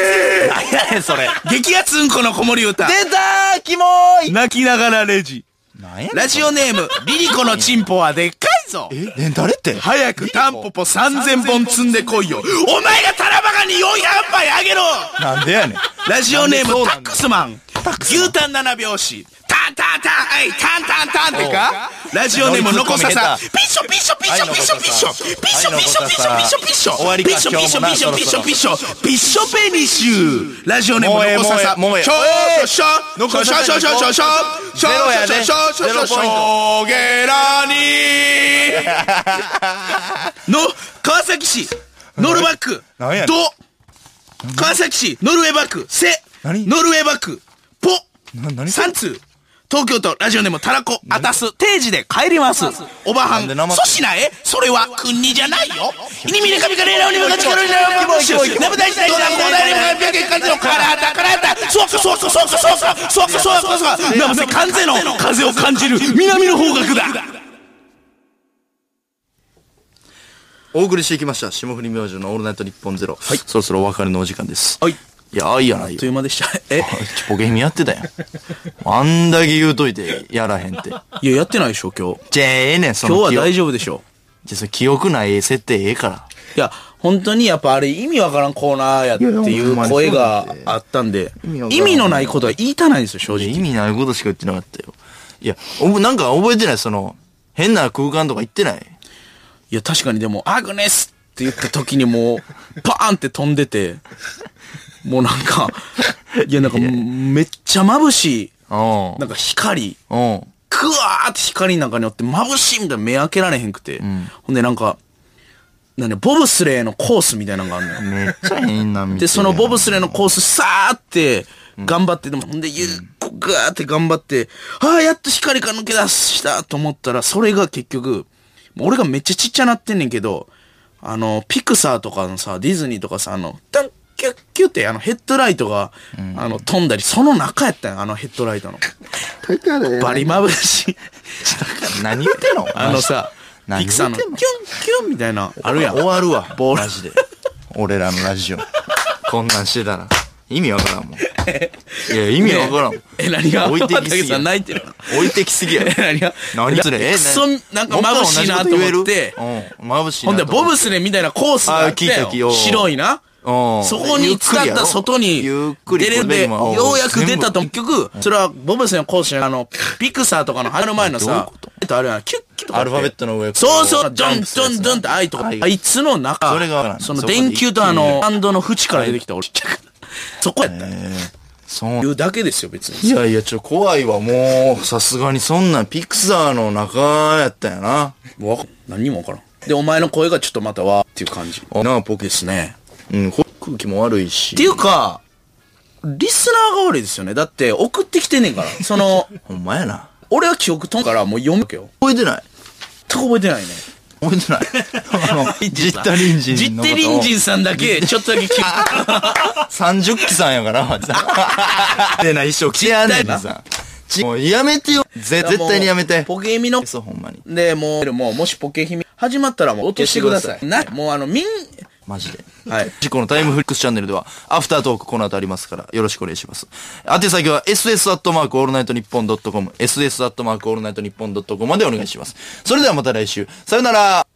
何やねん、それ。激アツんこの子守歌。出たーキモーい泣きながらレジ。何やねん。ラジオネーム、リリコのチンポはでっかいぞえ、ね、誰って？早くタンポポ3000本積んでこいよお前がタラバガに400杯あげろなんでやねん。ラジオネーム、タックスマン。牛タン7拍子。タンタンタン、はい、タンタンタンってかラジオネーム、ノコササ。ピッショピッショピッショピッショピッショ。ピッショピッショピッショピッショピッショ。終わりかピッショピッショピッショピッショピッショ。ピッショペニッシュ。ラジオネーもうええム、ノコササ。もショええーショーノコササショーショーショーショーショショーショーショーショーショーショーゼロポイントゲラニーの、川崎市、ノルバック、ド、川崎市、ノルウェーバック、セ、何ノルウェーバック、ポ、な、何それ三通。東京都ラジオネームたらこあたす定時で帰ります。おばはん粗品へそれは国にじゃないよ。いにみれかみかれいなおにむかちかろになよんきぼしゅなぶだいしたいなこだいなぴけかんぜのからたからたそっかそっかそっかそっかそっかそっかそっかなぶせかんの風を感じる南の方角だお送りしてきました霜降り明星のオールナイトニッポンゼロ、はい、そろそろお別れのお時間です、はい、いや、あいやないよあっとい。う間でした。え？ポケミやってたやん。あんだけ言うといて、やらへんって。いや、やってないでしょ、今日。じゃあ、ええねん、その今日は大丈丈夫でしょ。じゃあ、その記憶ない設定ええから。いや、本当にやっぱあれ意味わからんコーナーやっていう声があったんで、意味のないことは言いたないんですよ、正直。意味ないことしか言ってなかったよ。いや、おぼなんか覚えてない？その、変な空間とか行ってない？いや、確かにでも、アグネスって言った時にもう、パーンって飛んでて、もうなんか、いや、なんか、めっちゃ眩しい、うん。なんか光、うん。クワーって光の中によって眩しいみたいな目開けられへんくて、ほんでなんか、なんで、ボブスレーのコースみたいなのがあるのよ。めっちゃ変なで、そのボブスレーのコースさーって、頑張って、でも、ほんで、ゆっこぐーって頑張って、ああ、やっと光が抜け出したと思ったら、それが結局、俺がめっちゃちっちゃなってんねんけど、あの、ピクサーとかのさ、ディズニーとかさ、あの、ダンキュッキュってあのヘッドライトが、あの、飛んだり、その中やったんよ、あのヘッドライトの。バリ眩しい。何言ってんの？あのさ、何ピクサーのキュンキュンみたいな、あるやん。終わるわ。ボールマジで。俺らのラジオ。こんなんしてたら。意味わからんもん。いや、意味わからんもん。え、何が置いてきすぎや泣いてる置いてきすぎや。何が何それ？えくそ、なんか眩しいなと思って、うん。眩しいほんで。ボブスレーみたいなコースがあったよあ聞いた聞い。た白いな。うんそこに使った外にゆっくり出れるで、これようやく出たと、結局、それはボブスのコースじゃないあの、ピクサーとかの入る前のさえっとあれやん、キュッキュとか。アルファベットの上そうそう、ドンドンドンってあいとか、はいあいつの中、それがその電球とあの、ハンドの縁から出てきた俺ちっちゃく。そこやった。そう。言うだけですよ、別に。いやいや、ちょ、怖いわ。もう、さすがにそんなん、ピクサーの中やったんやな。わか何にもわからん。で、お前の声がちょっとまたわーっていう感じ。あなあ、ポケで。すね。うん、こ空気も悪いし。っていうか、リスナーが悪いですよね。だって、送ってきてんねんから。その、ほんまやな。俺は記憶飛んからもう読むけよ。覚えてない全く覚えてないね。覚えてない あの、ジッタリンジンジッのことテリンジンさんだけ、ちょっとだけ記憶。30期さんやから、で。でな、一生来てやんねんさ。ちもうやめてよ。ぜ、絶対にやめて。ポケミの、そう、ほんまに。で、もう、もう、もしポケ姫始まったらもう落としてください。な、もうあの、みん、マジで。はい。事故のタイムフリックスチャンネルでは、アフタートークこの後ありますから、よろしくお願いします。宛先は、ss アットマークオールナイトニッポンドットコム、ss アットマークオールナイトニッポンドットコムまでお願いします。それではまた来週。さよなら